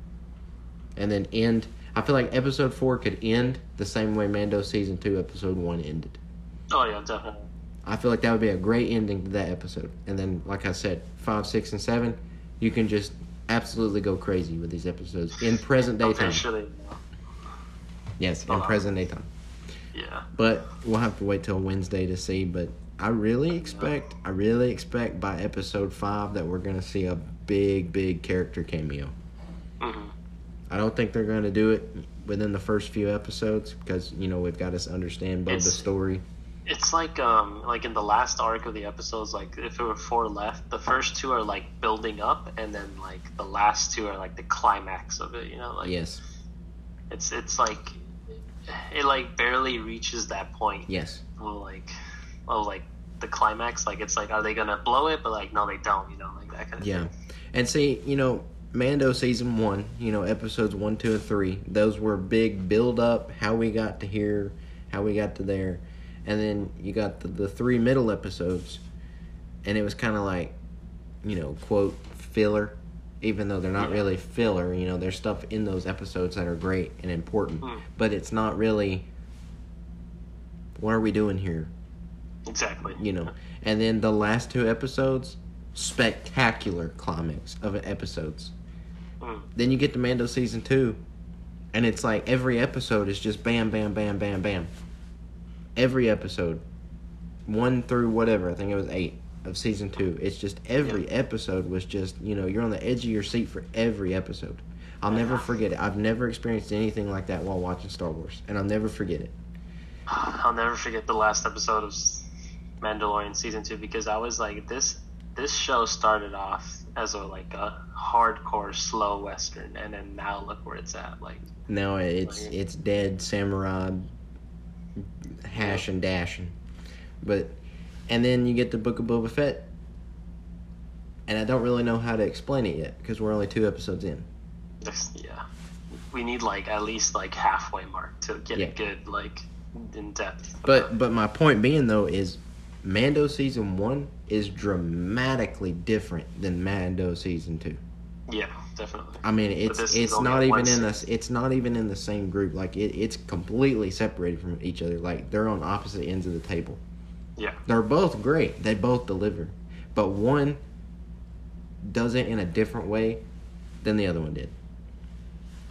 And then end. I feel like episode four could end the same way Mando season two, episode one ended. Oh yeah, definitely. I feel like that would be a great ending to that episode. And then, like I said, five, six, and seven, you can just absolutely go crazy with these episodes in present day time. Yes, in present day time. Yeah. But we'll have to wait till Wednesday to see. But I really expect, I really expect by episode five that we're gonna see a big, big character cameo. hmm I don't think they're gonna do it within the first few episodes because you know we've got to understand Boba's It's- story. It's like um like in the last arc of the episodes, like if there were four left, the first two are like building up, and then like the last two are like the climax of it. You know, like yes, it's it's like it like barely reaches that point. yes, Of like of like the climax. Like it's like are they gonna blow it? But like no, they don't. You know, like that kind of yeah. thing. And see, you know, Mando season one, you know, episodes one, two, and three, those were big build up, how we got to here, how we got to there. And then you got the, the three middle episodes, and it was kind of like, you know, quote, filler, even though they're not really filler. You know, there's stuff in those episodes that are great and important, Hmm. but it's not really, what are we doing here? Exactly. you know. And then the last two episodes, spectacular climax of episodes. Mm. Then you get to Mando season two, and it's like every episode is just bam, bam, bam, bam, bam. Every episode, one through whatever I think it was eight of season two. It's just every episode was just you know you're on the edge of your seat for every episode. I'll never forget it. I've never experienced anything like that while watching Star Wars, and I'll never forget it. I'll never forget the last episode of Mandalorian season two because I was like, this this show started off as a like a hardcore slow western, and then now look where it's at. Like, Now it's Like- it's dead samurai hash and dashing, but and then you get the Book of Boba Fett, and I don't really know how to explain it yet because we're only two episodes in. yeah, we need like at least like halfway mark to get Yeah. a good like in depth. But but my point being though is, Mando season one is dramatically different than Mando season two. yeah, definitely. I mean, it's it's not even in the it's not even in the same group. Like it, it's completely separated from each other. Like they're on opposite ends of the table. Yeah, They're both great. They both deliver. But one does it in a different way than the other one did.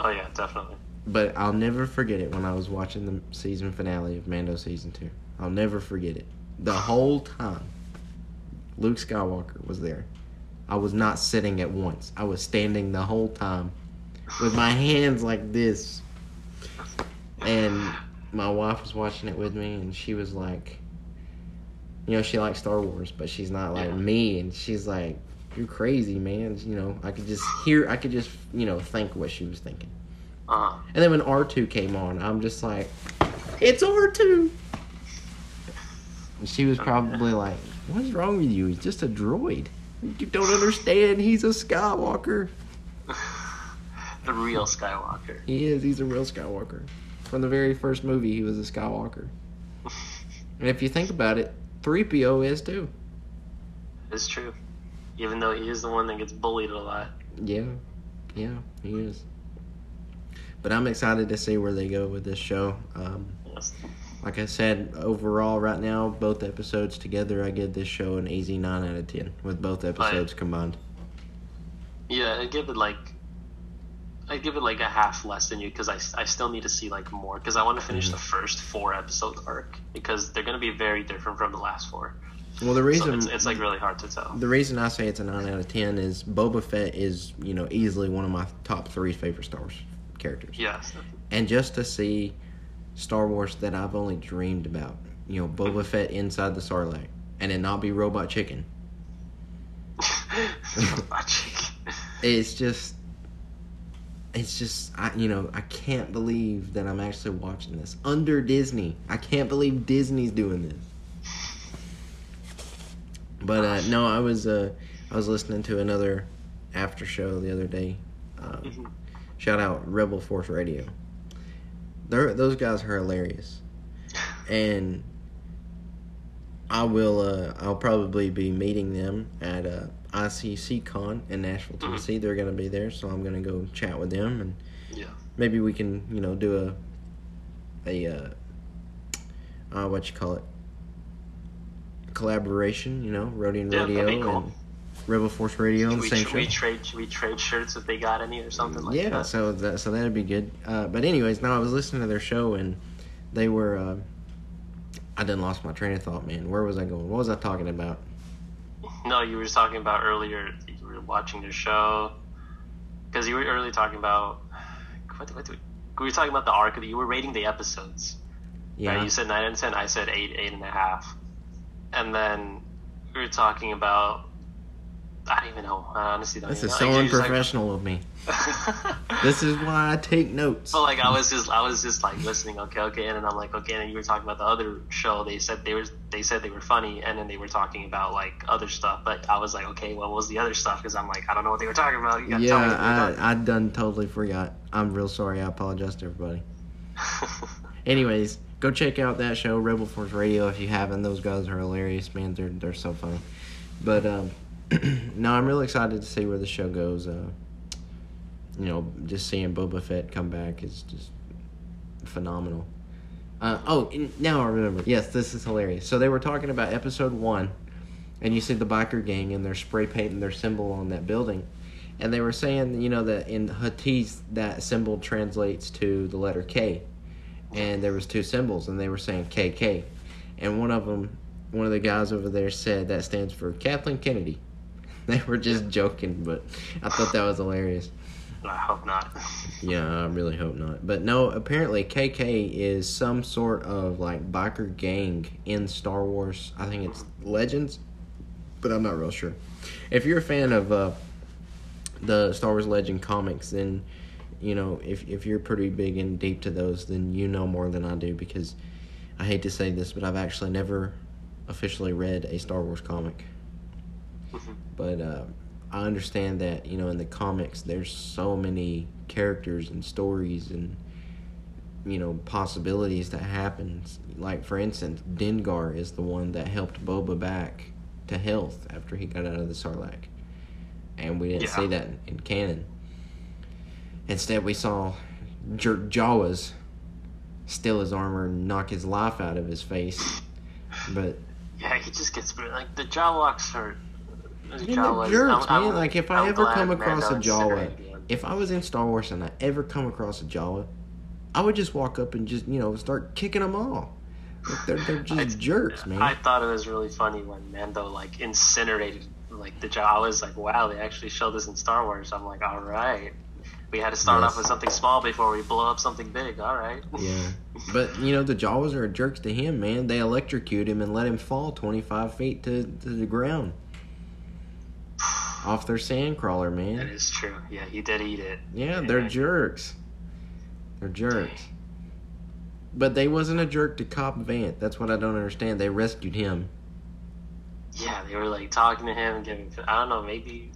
oh yeah, definitely. But I'll never forget it when I was watching the season finale of Mando season 2. I'll never forget it. The whole time Luke Skywalker was there. I was not sitting at once. I was standing the whole time with my hands like this. And my wife was watching it with me and she was like you know, she likes Star Wars, but she's not like Yeah. me and she's like you're crazy, man. You know, I could just hear I could just, you know, think what she was thinking. Uh, And then when R2 came on, I'm just like, it's R2. And she was probably like, what's wrong with you? He's just a droid. You don't understand. He's a Skywalker. the real Skywalker. He is. He's a real Skywalker. From the very first movie, he was a Skywalker. And if you think about it, 3PO is too. It's true. Even though he is the one that gets bullied a lot. Yeah. Yeah, he is. But I'm excited to see where they go with this show. Um, Yes. Like I said, overall, right now, both episodes together, I give this show an easy 9 out of 10 with both episodes combined. Yeah, I give it like I give it like a half less than you because I, I still need to see like more because I want to finish Mhm. the first four episode arc because they're gonna be very different from the last four. Well, the So reason it's, it's like really hard to tell. the reason I say it's a 9 out of 10 is Boba Fett is, you know, easily one of my top three favorite Star Wars characters. Yes. And just to see Star Wars that I've only dreamed about, you know, Boba Fett inside the Sarlacc, and it not be Robot Chicken. Robot chicken. It's just, it's just, I you know, I can't believe that I'm actually watching this under Disney. I can't believe Disney's doing this. But uh, no, I was uh, I was listening to another after show the other day. Uh, Mhm. shout out Rebel Force Radio. They're, those guys are hilarious, and I will. Uh, I'll probably be meeting them at uh, ICC Con in Nashville, Mhm. Tennessee. They're going to be there, so I'm going to go chat with them, and Yeah. maybe we can, you know, do a a uh, uh, what you call it collaboration. You know, Rodian Yeah, Radio cool. and Rebel Force Radio on Should the we, same show. we trade? Should we trade shirts if they got any or something like yeah, that? so that so that'd be good. Uh, but anyways, now I was listening to their show and they were. Uh, I done lost my train of thought, man. Where was I going? What was I talking about? No, you were talking about earlier. You were watching the show because you were earlier talking about what, what, what, we were talking about the arc. You were rating the episodes. Yeah, Right? You said nine and ten. I said eight, eight and a half. And then we were talking about. I don't even know. I honestly don't. this is know. so Like, just unprofessional of me. This is why I take notes. But like I was just I was just like listening, okay, okay, and then I'm like, okay, and you were talking about the other show. They said they were they said they were funny, and then they were talking about like other stuff. But I was like, okay, well, what was the other stuff? Because I'm like, I don't know what they were talking about. You gotta tell me what they were Yeah, I I done totally forgot. I'm real sorry. I apologize to everybody. Anyways, go check out that show, Rebel Force Radio, if you haven't. Those guys are hilarious, man. They're they're so funny. But um, no, I'm really excited to see where the show goes. Uh, you know, just seeing Boba Fett come back is just phenomenal. Uh, oh, now I remember. Yes, this is hilarious. So they were talking about episode one, and you see the biker gang and they're spray painting their symbol on that building. And they were saying, you know, that in Huttese that symbol translates to the letter K, and there was two symbols, and they were saying KK, and one of them, one of the guys over there said that stands for Kathleen Kennedy. They were just joking, but I thought that was hilarious. I hope not. Yeah, I really hope not. But no, apparently KK is some sort of like biker gang in Star Wars. I think it's Legends, but I'm not real sure. If you're a fan of uh, the Star Wars Legend comics, then you know if if you're pretty big and deep to those, then you know more than I do because I hate to say this, but I've actually never officially read a Star Wars comic. Mhm. But uh, I understand that you know in the comics there's so many characters and stories and you know possibilities that happen. Like for instance, Dengar is the one that helped Boba back to health after he got out of the Sarlacc, and we didn't Yeah. see that in canon. Instead, we saw J- Jawas steal his armor and knock his life out of his face. But Yeah, he just gets like the Jawaks are. The And they're Jawas, jerks, I'm- man. I'm- like if I I'm ever come across a Jawa, if I was in Star Wars and I ever come across a Jawa, I would just walk up and just you know start kicking them all. Like they're they're just I- jerks, man. I thought it was really funny when Mando like incinerated like the Jawa. I was like, wow, they actually showed this in Star Wars. I'm like, all right. We had to start Yes. off with something small before we blow up something big. All right. yeah, but you know the Jawas are jerks to him, man. They electrocute him and let him fall twenty five feet to to the ground off their sandcrawler, man. is true. Yeah, he did eat it. Yeah, they're jerks. They're jerks. But they wasn't a jerk to Cobb Vanth. That's what I don't understand. They rescued him. Yeah, they were like talking to him and giving. I don't know, maybe,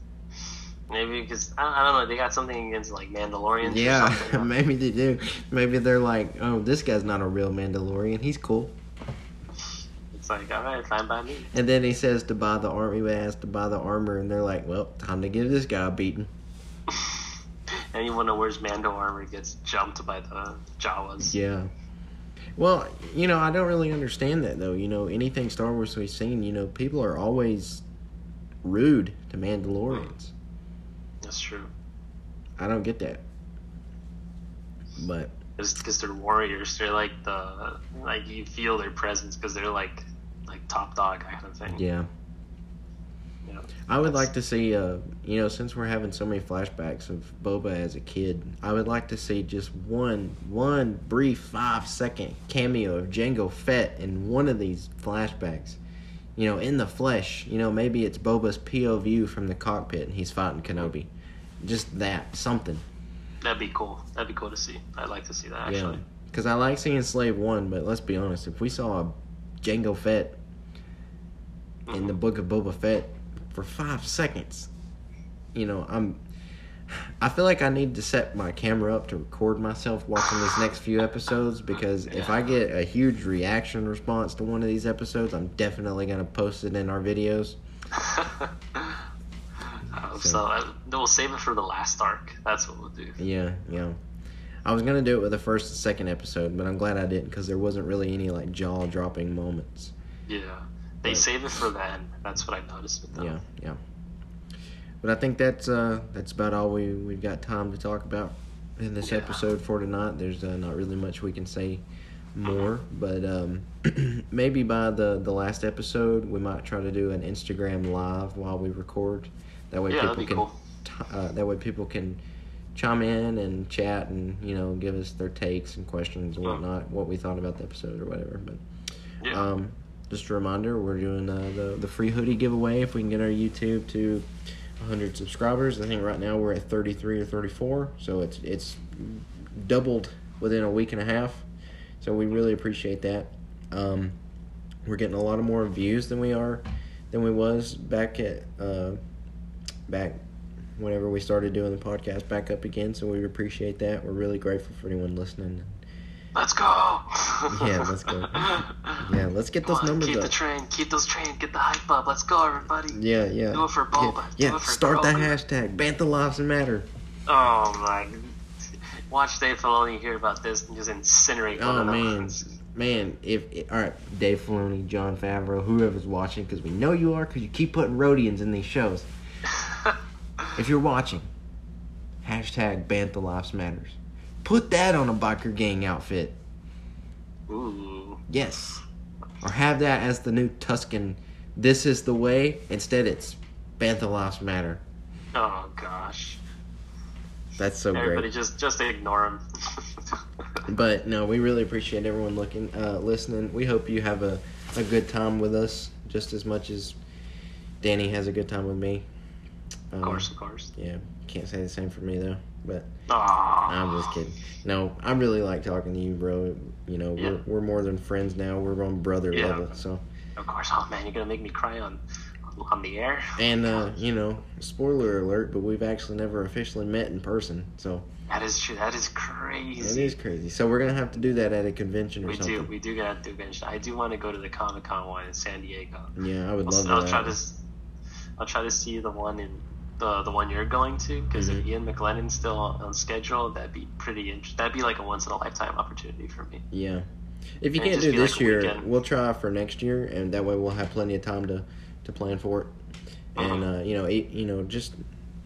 maybe because I, I don't know. They got something against like Mandalorians. Or Yeah, something. maybe they do. Maybe they're like, oh, this guy's not a real Mandalorian. He's cool. It's like, all right, fine by me. And then he says to buy the army He asks to buy the armor, and they're like, well, time to give this guy a beating. Anyone who wears Mando armor gets jumped by the Jawas. Yeah. Well, you know, I don't really understand that though. You know, anything Star Wars we've seen, you know, people are always rude to Mandalorians. Hmm. That's true. I don't get that. But because they're warriors. They're like the like you feel their presence because they're like like top dog kind of thing. yeah. You know, I would like to see, uh, you know, since we're having so many flashbacks of Boba as a kid, I would like to see just one, one brief five second cameo of Jango Fett in one of these flashbacks. You know, in the flesh. You know, maybe it's Boba's POV from the cockpit and he's fighting Kenobi. Just that, something. that'd be cool. That'd be cool to see. I'd like to see that Yeah. actually. Because I like seeing Slave One, but let's be honest, if we saw a Jango Fett in the book of Boba Fett for five seconds. You know, I'm. I feel like I need to set my camera up to record myself watching these next few episodes because if I get a huge reaction response to one of these episodes, I'm definitely gonna post it in our videos. Uh, so uh, we'll save it for the last arc. That's what we'll do. Yeah, yeah. I was gonna do it with the first and second episode, but I'm glad I didn't because there wasn't really any like jaw dropping moments. Yeah, they save it for then. That's what I noticed with them. Yeah, yeah. But I think that's uh, that's about all we we've got time to talk about in this Yeah. episode for tonight. There's uh, not really much we can say more, but um, maybe by the the last episode we might try to do an Instagram live while we record. That way Yeah, people can cool. t- uh, that way people can chime in and chat and you know give us their takes and questions and whatnot, what we thought about the episode or whatever. But Yeah. um, just a reminder, we're doing uh, the the free hoodie giveaway if we can get our YouTube to 100 subscribers. I think right now we're at 33 or 34, so it's it's doubled within a week and a half. So we really appreciate that. Um, we're getting a lot of more views than we are than we was back at uh, back whenever we started doing the podcast back up again. So we appreciate that. We're really grateful for anyone listening. Let's go. Yeah, let's go. Yeah, let's get those on, numbers keep up. the train. Keep those train. Get the hype up. Let's go, everybody. Yeah, yeah. Do it for Boba. Yeah, yeah. it for start that Grogu. hashtag. Bantha lives matter. Oh my! Watch Dave Filoni hear about this and just incinerate Oh man, man. If all right, Dave Filoni, Jon Favreau, whoever's watching, because we know you are, because you keep putting Rodians in these shows. If you're watching, hashtag Bantha lives matters. Put that on a biker gang outfit. Ooh. Yes, or have that as the new Tusken. This is the way. Instead, it's Bantha lives matter. Oh gosh. That's so great. Everybody just just ignore him. But no, we really appreciate everyone looking, uh, listening. We hope you have a, a good time with us, just as much as Danny has a good time with me. Um, of course, of course. Yeah, can't say the same for me though. But Aw. I'm just kidding. No, I really like talking to you, bro. You know, Yeah. we're we're more than friends now. We're on brother Yeah. level. So, Of course. Oh man, you're gonna make me cry on on the air. and uh, you know, spoiler alert, but we've actually never officially met in person. So That is true. That is crazy. is crazy. So we're gonna have to do that at a convention or We something. do. We do gotta do eventually. I do want to go to the Comic Con one in San Diego. Yeah, I would I'll, love I'll that. try to. I'll try to see the one in the the one you're going to because Mhm. if Ian McLennan's still on, on schedule, that'd be pretty. Int- that'd be like a once in a lifetime opportunity for me. Yeah. If you And can't do this like year, weekend. we'll try for next year, and that way we'll have plenty of time to, to plan for it. And Uh-huh. uh, you know, it, you know, just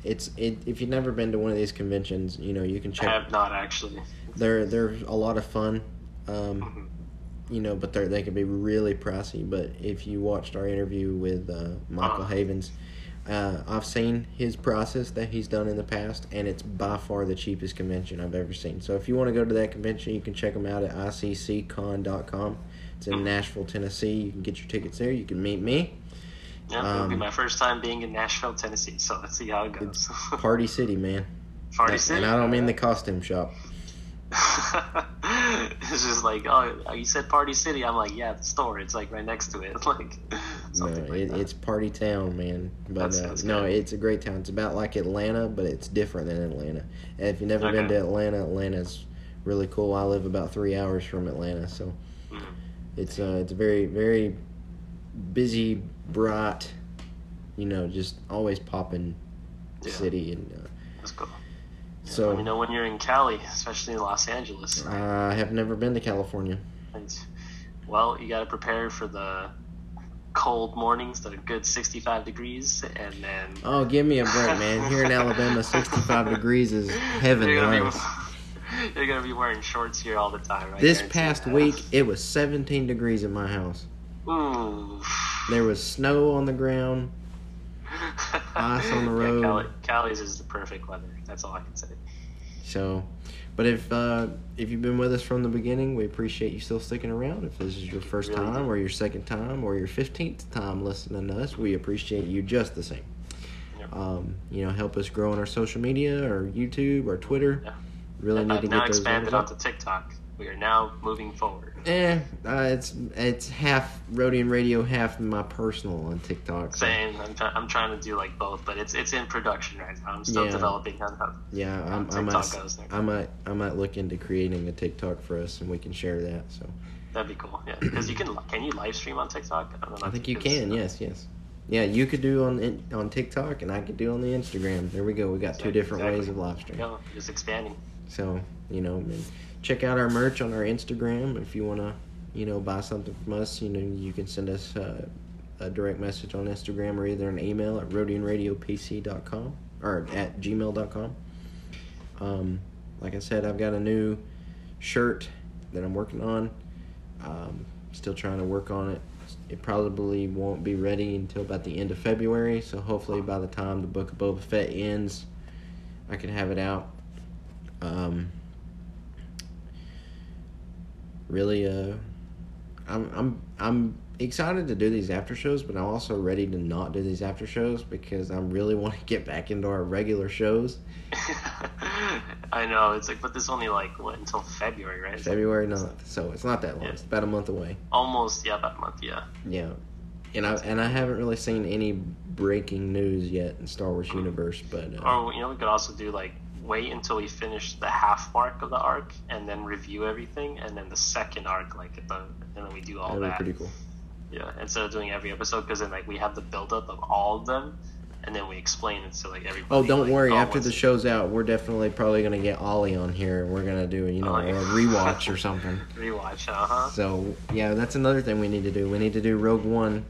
it's it. If you've never been to one of these conventions, you know, you can check. I have not actually. They're they're a lot of fun, um, Mhm. you know, but they they can be really pricey. But if you watched our interview with uh, Michael Uh-huh. Havens, uh, I've seen his process that he's done in the past, and it's by far the cheapest convention I've ever seen. So if you want to go to that convention, you can check them out at iccon.com. It's in. Nashville, Tennessee. You can get your tickets there. You can meet me. Yeah, it'll be Um, my first time being in Nashville, Tennessee. So let's see how it goes. Party City, man. Party and, City. and I don't mean the costume shop. it's just like, oh, you said Party City. I'm like, yeah, the store. It's like right next to it. Like No, like it, that. it's party town, man. But That's- uh, no, it's a great town. It's about like Atlanta, but it's different than Atlanta. And if you've never been to Atlanta, Atlanta's really cool. I live about three hours from Atlanta, so Mhm. it's uh, it's a very very busy, bright, you know, just always popping Yeah. city. And uh, Let's go. so Let me know when you're in Cali, especially in Los Angeles. I have never been to California. Well, you got to prepare for the cold mornings, that are good 65 degrees, and then Oh, give me a break, man. Here in Alabama, 65 degrees is heaven you're gonna, be, you're gonna be wearing shorts here all the time. I This past that. week, it was 17 degrees in my house. Ooh. There was snow on the ground. Ice on the Yeah, road. Cali, Cali's is the perfect weather. That's all I can say. So, but if uh, if you've been with us from the beginning, we appreciate you still sticking around. If this is your first time, or your second time, or your fifteenth time listening to us, we appreciate you just the same. Yep. Um, you know, help us grow on our social media, or YouTube, or Twitter. Yeah. Really need I've to now get those expanded onto TikTok. We are now moving forward. Eh, uh, it's it's half Rodian Radio, half my personal on TikTok. so- Same. I'm, try- I'm trying to do like both, but it's it's in production right now. I'm still Yeah. developing on how Yeah, I'm, I TikTok might, goes there. I might, I might look into creating a TikTok for us, and we can share that. So that'd be cool. Yeah, because you can can you live stream on TikTok? I don't know. I think you can. Yes, yes. Yeah, you could do on on TikTok, and I could do on the Instagram. There we go. We got two Exactly, different ways of live stream. Yeah, just expanding. So you know, and check out our merch on our Instagram if you want to, you know, buy something from us. You know, you can send us uh, a direct message on Instagram or either an email at rodianradiopc.com or at gmail.com. Um, like I said, I've got a new shirt that I'm working on. Um, still trying to work on it. It probably won't be ready until about the end of February. So hopefully by the time the book of Boba Fett ends, I can have it out. Um, really, uh, I'm I'm I'm excited to do these after shows, but I'm also ready to not do these after shows because I really want to get back into our regular shows. I know it's like, but this only like what until February, right? February 9th, so it's not that long. Yeah. It's about a month away. almost yeah, about a month. Yeah. Yeah, and I and I haven't really seen any breaking news yet in Star Wars universe, but uh, Or you know, we could also do like wait until we finish the half mark of the arc and then review everything, and then the second arc, like at the, and then we do all that'd be that. pretty cool. Yeah, instead of doing every episode, because then like we have the buildup of all of them, and then we explain it to like everybody. Oh, don't like, worry. oh, After the show's out, we're definitely probably gonna get Ollie on here. We're gonna do you know Oh, yeah. a rewatch or something. rewatch, uh huh. So yeah, that's another thing we need to do. We need to do Rogue One.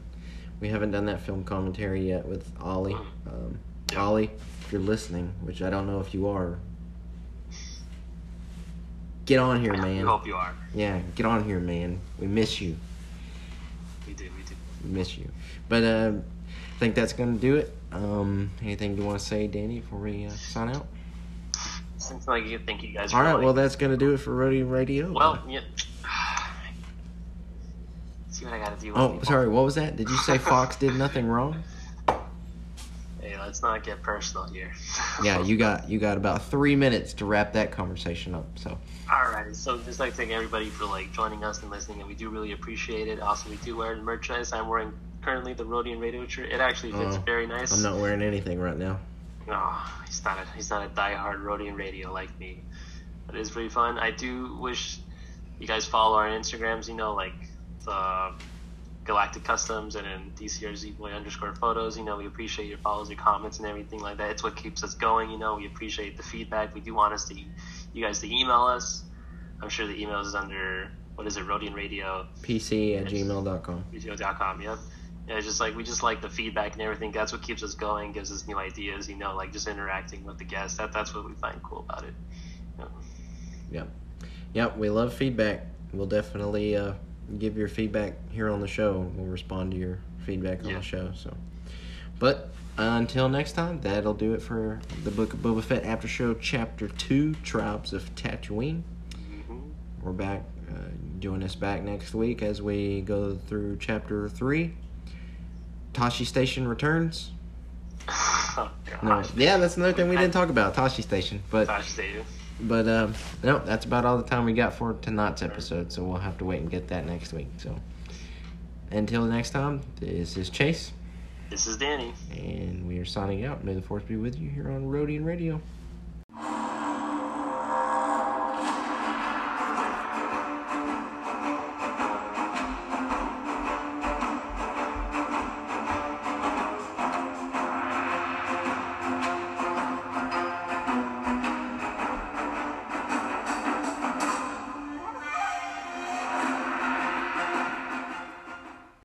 We haven't done that film commentary yet with Ollie. Um, Yeah. Ollie, if you're listening, which I don't know if you are, get on here, man. We hope you are. Yeah, get on here, man. We miss you. We do, we do. We miss you. But uh, I think that's gonna do it. Um, anything you want to say, Danny, before we uh, sign out? Seems like you think you guys. All right. Well, that's gonna do it for Rodian Radio. well, yeah. See what I gotta do. Oh, people. sorry. What was that? Did you say Fox did nothing wrong? Let's not get personal here. Yeah, you got you got about three minutes to wrap that conversation up. So All right. so just like thank everybody for like joining us and listening, and we do really appreciate it. Also, we do wear the merchandise. I'm wearing currently the Rodian Radio shirt. It actually fits Oh, very nice. I'm not wearing anything right now. No, he's not a he's not a diehard Rodian Radio like me. But it's pretty fun. I do wish you guys follow our Instagrams. You know, like the Galactic Customs and then DCRZ Boy underscore photos. You know, we appreciate your follows, your comments, and everything like that. It's what keeps us going. You know, we appreciate the feedback. We do want us to you guys to email us. I'm sure the email is under what is it, Rodian Radio PC at gmail.com. video.com yep yeah it's just like we just like the feedback and everything that's what keeps us going gives us new ideas you know like just interacting with the guests that that's what we find cool about it Yeah. Yep, we love feedback. We'll definitely uh, give your feedback here on the show. We'll respond to your feedback on Yeah. the show. So, but uh, until next time, that'll do it for the Book of Boba Fett After Show, Chapter Two: Tribes of Tatooine. hmm We're back. Uh, join us back next week as we go through Chapter Three. Tosche Station returns. oh, No, yeah, that's another thing we didn't talk about. Tosche Station, but Gosh, David. But um, no, that's about all the time we got for tonight's episode. So we'll have to wait and get that next week. So until next time, this is Chase, this is danny and we are signing out. May the force be with you here on Rodian Radio.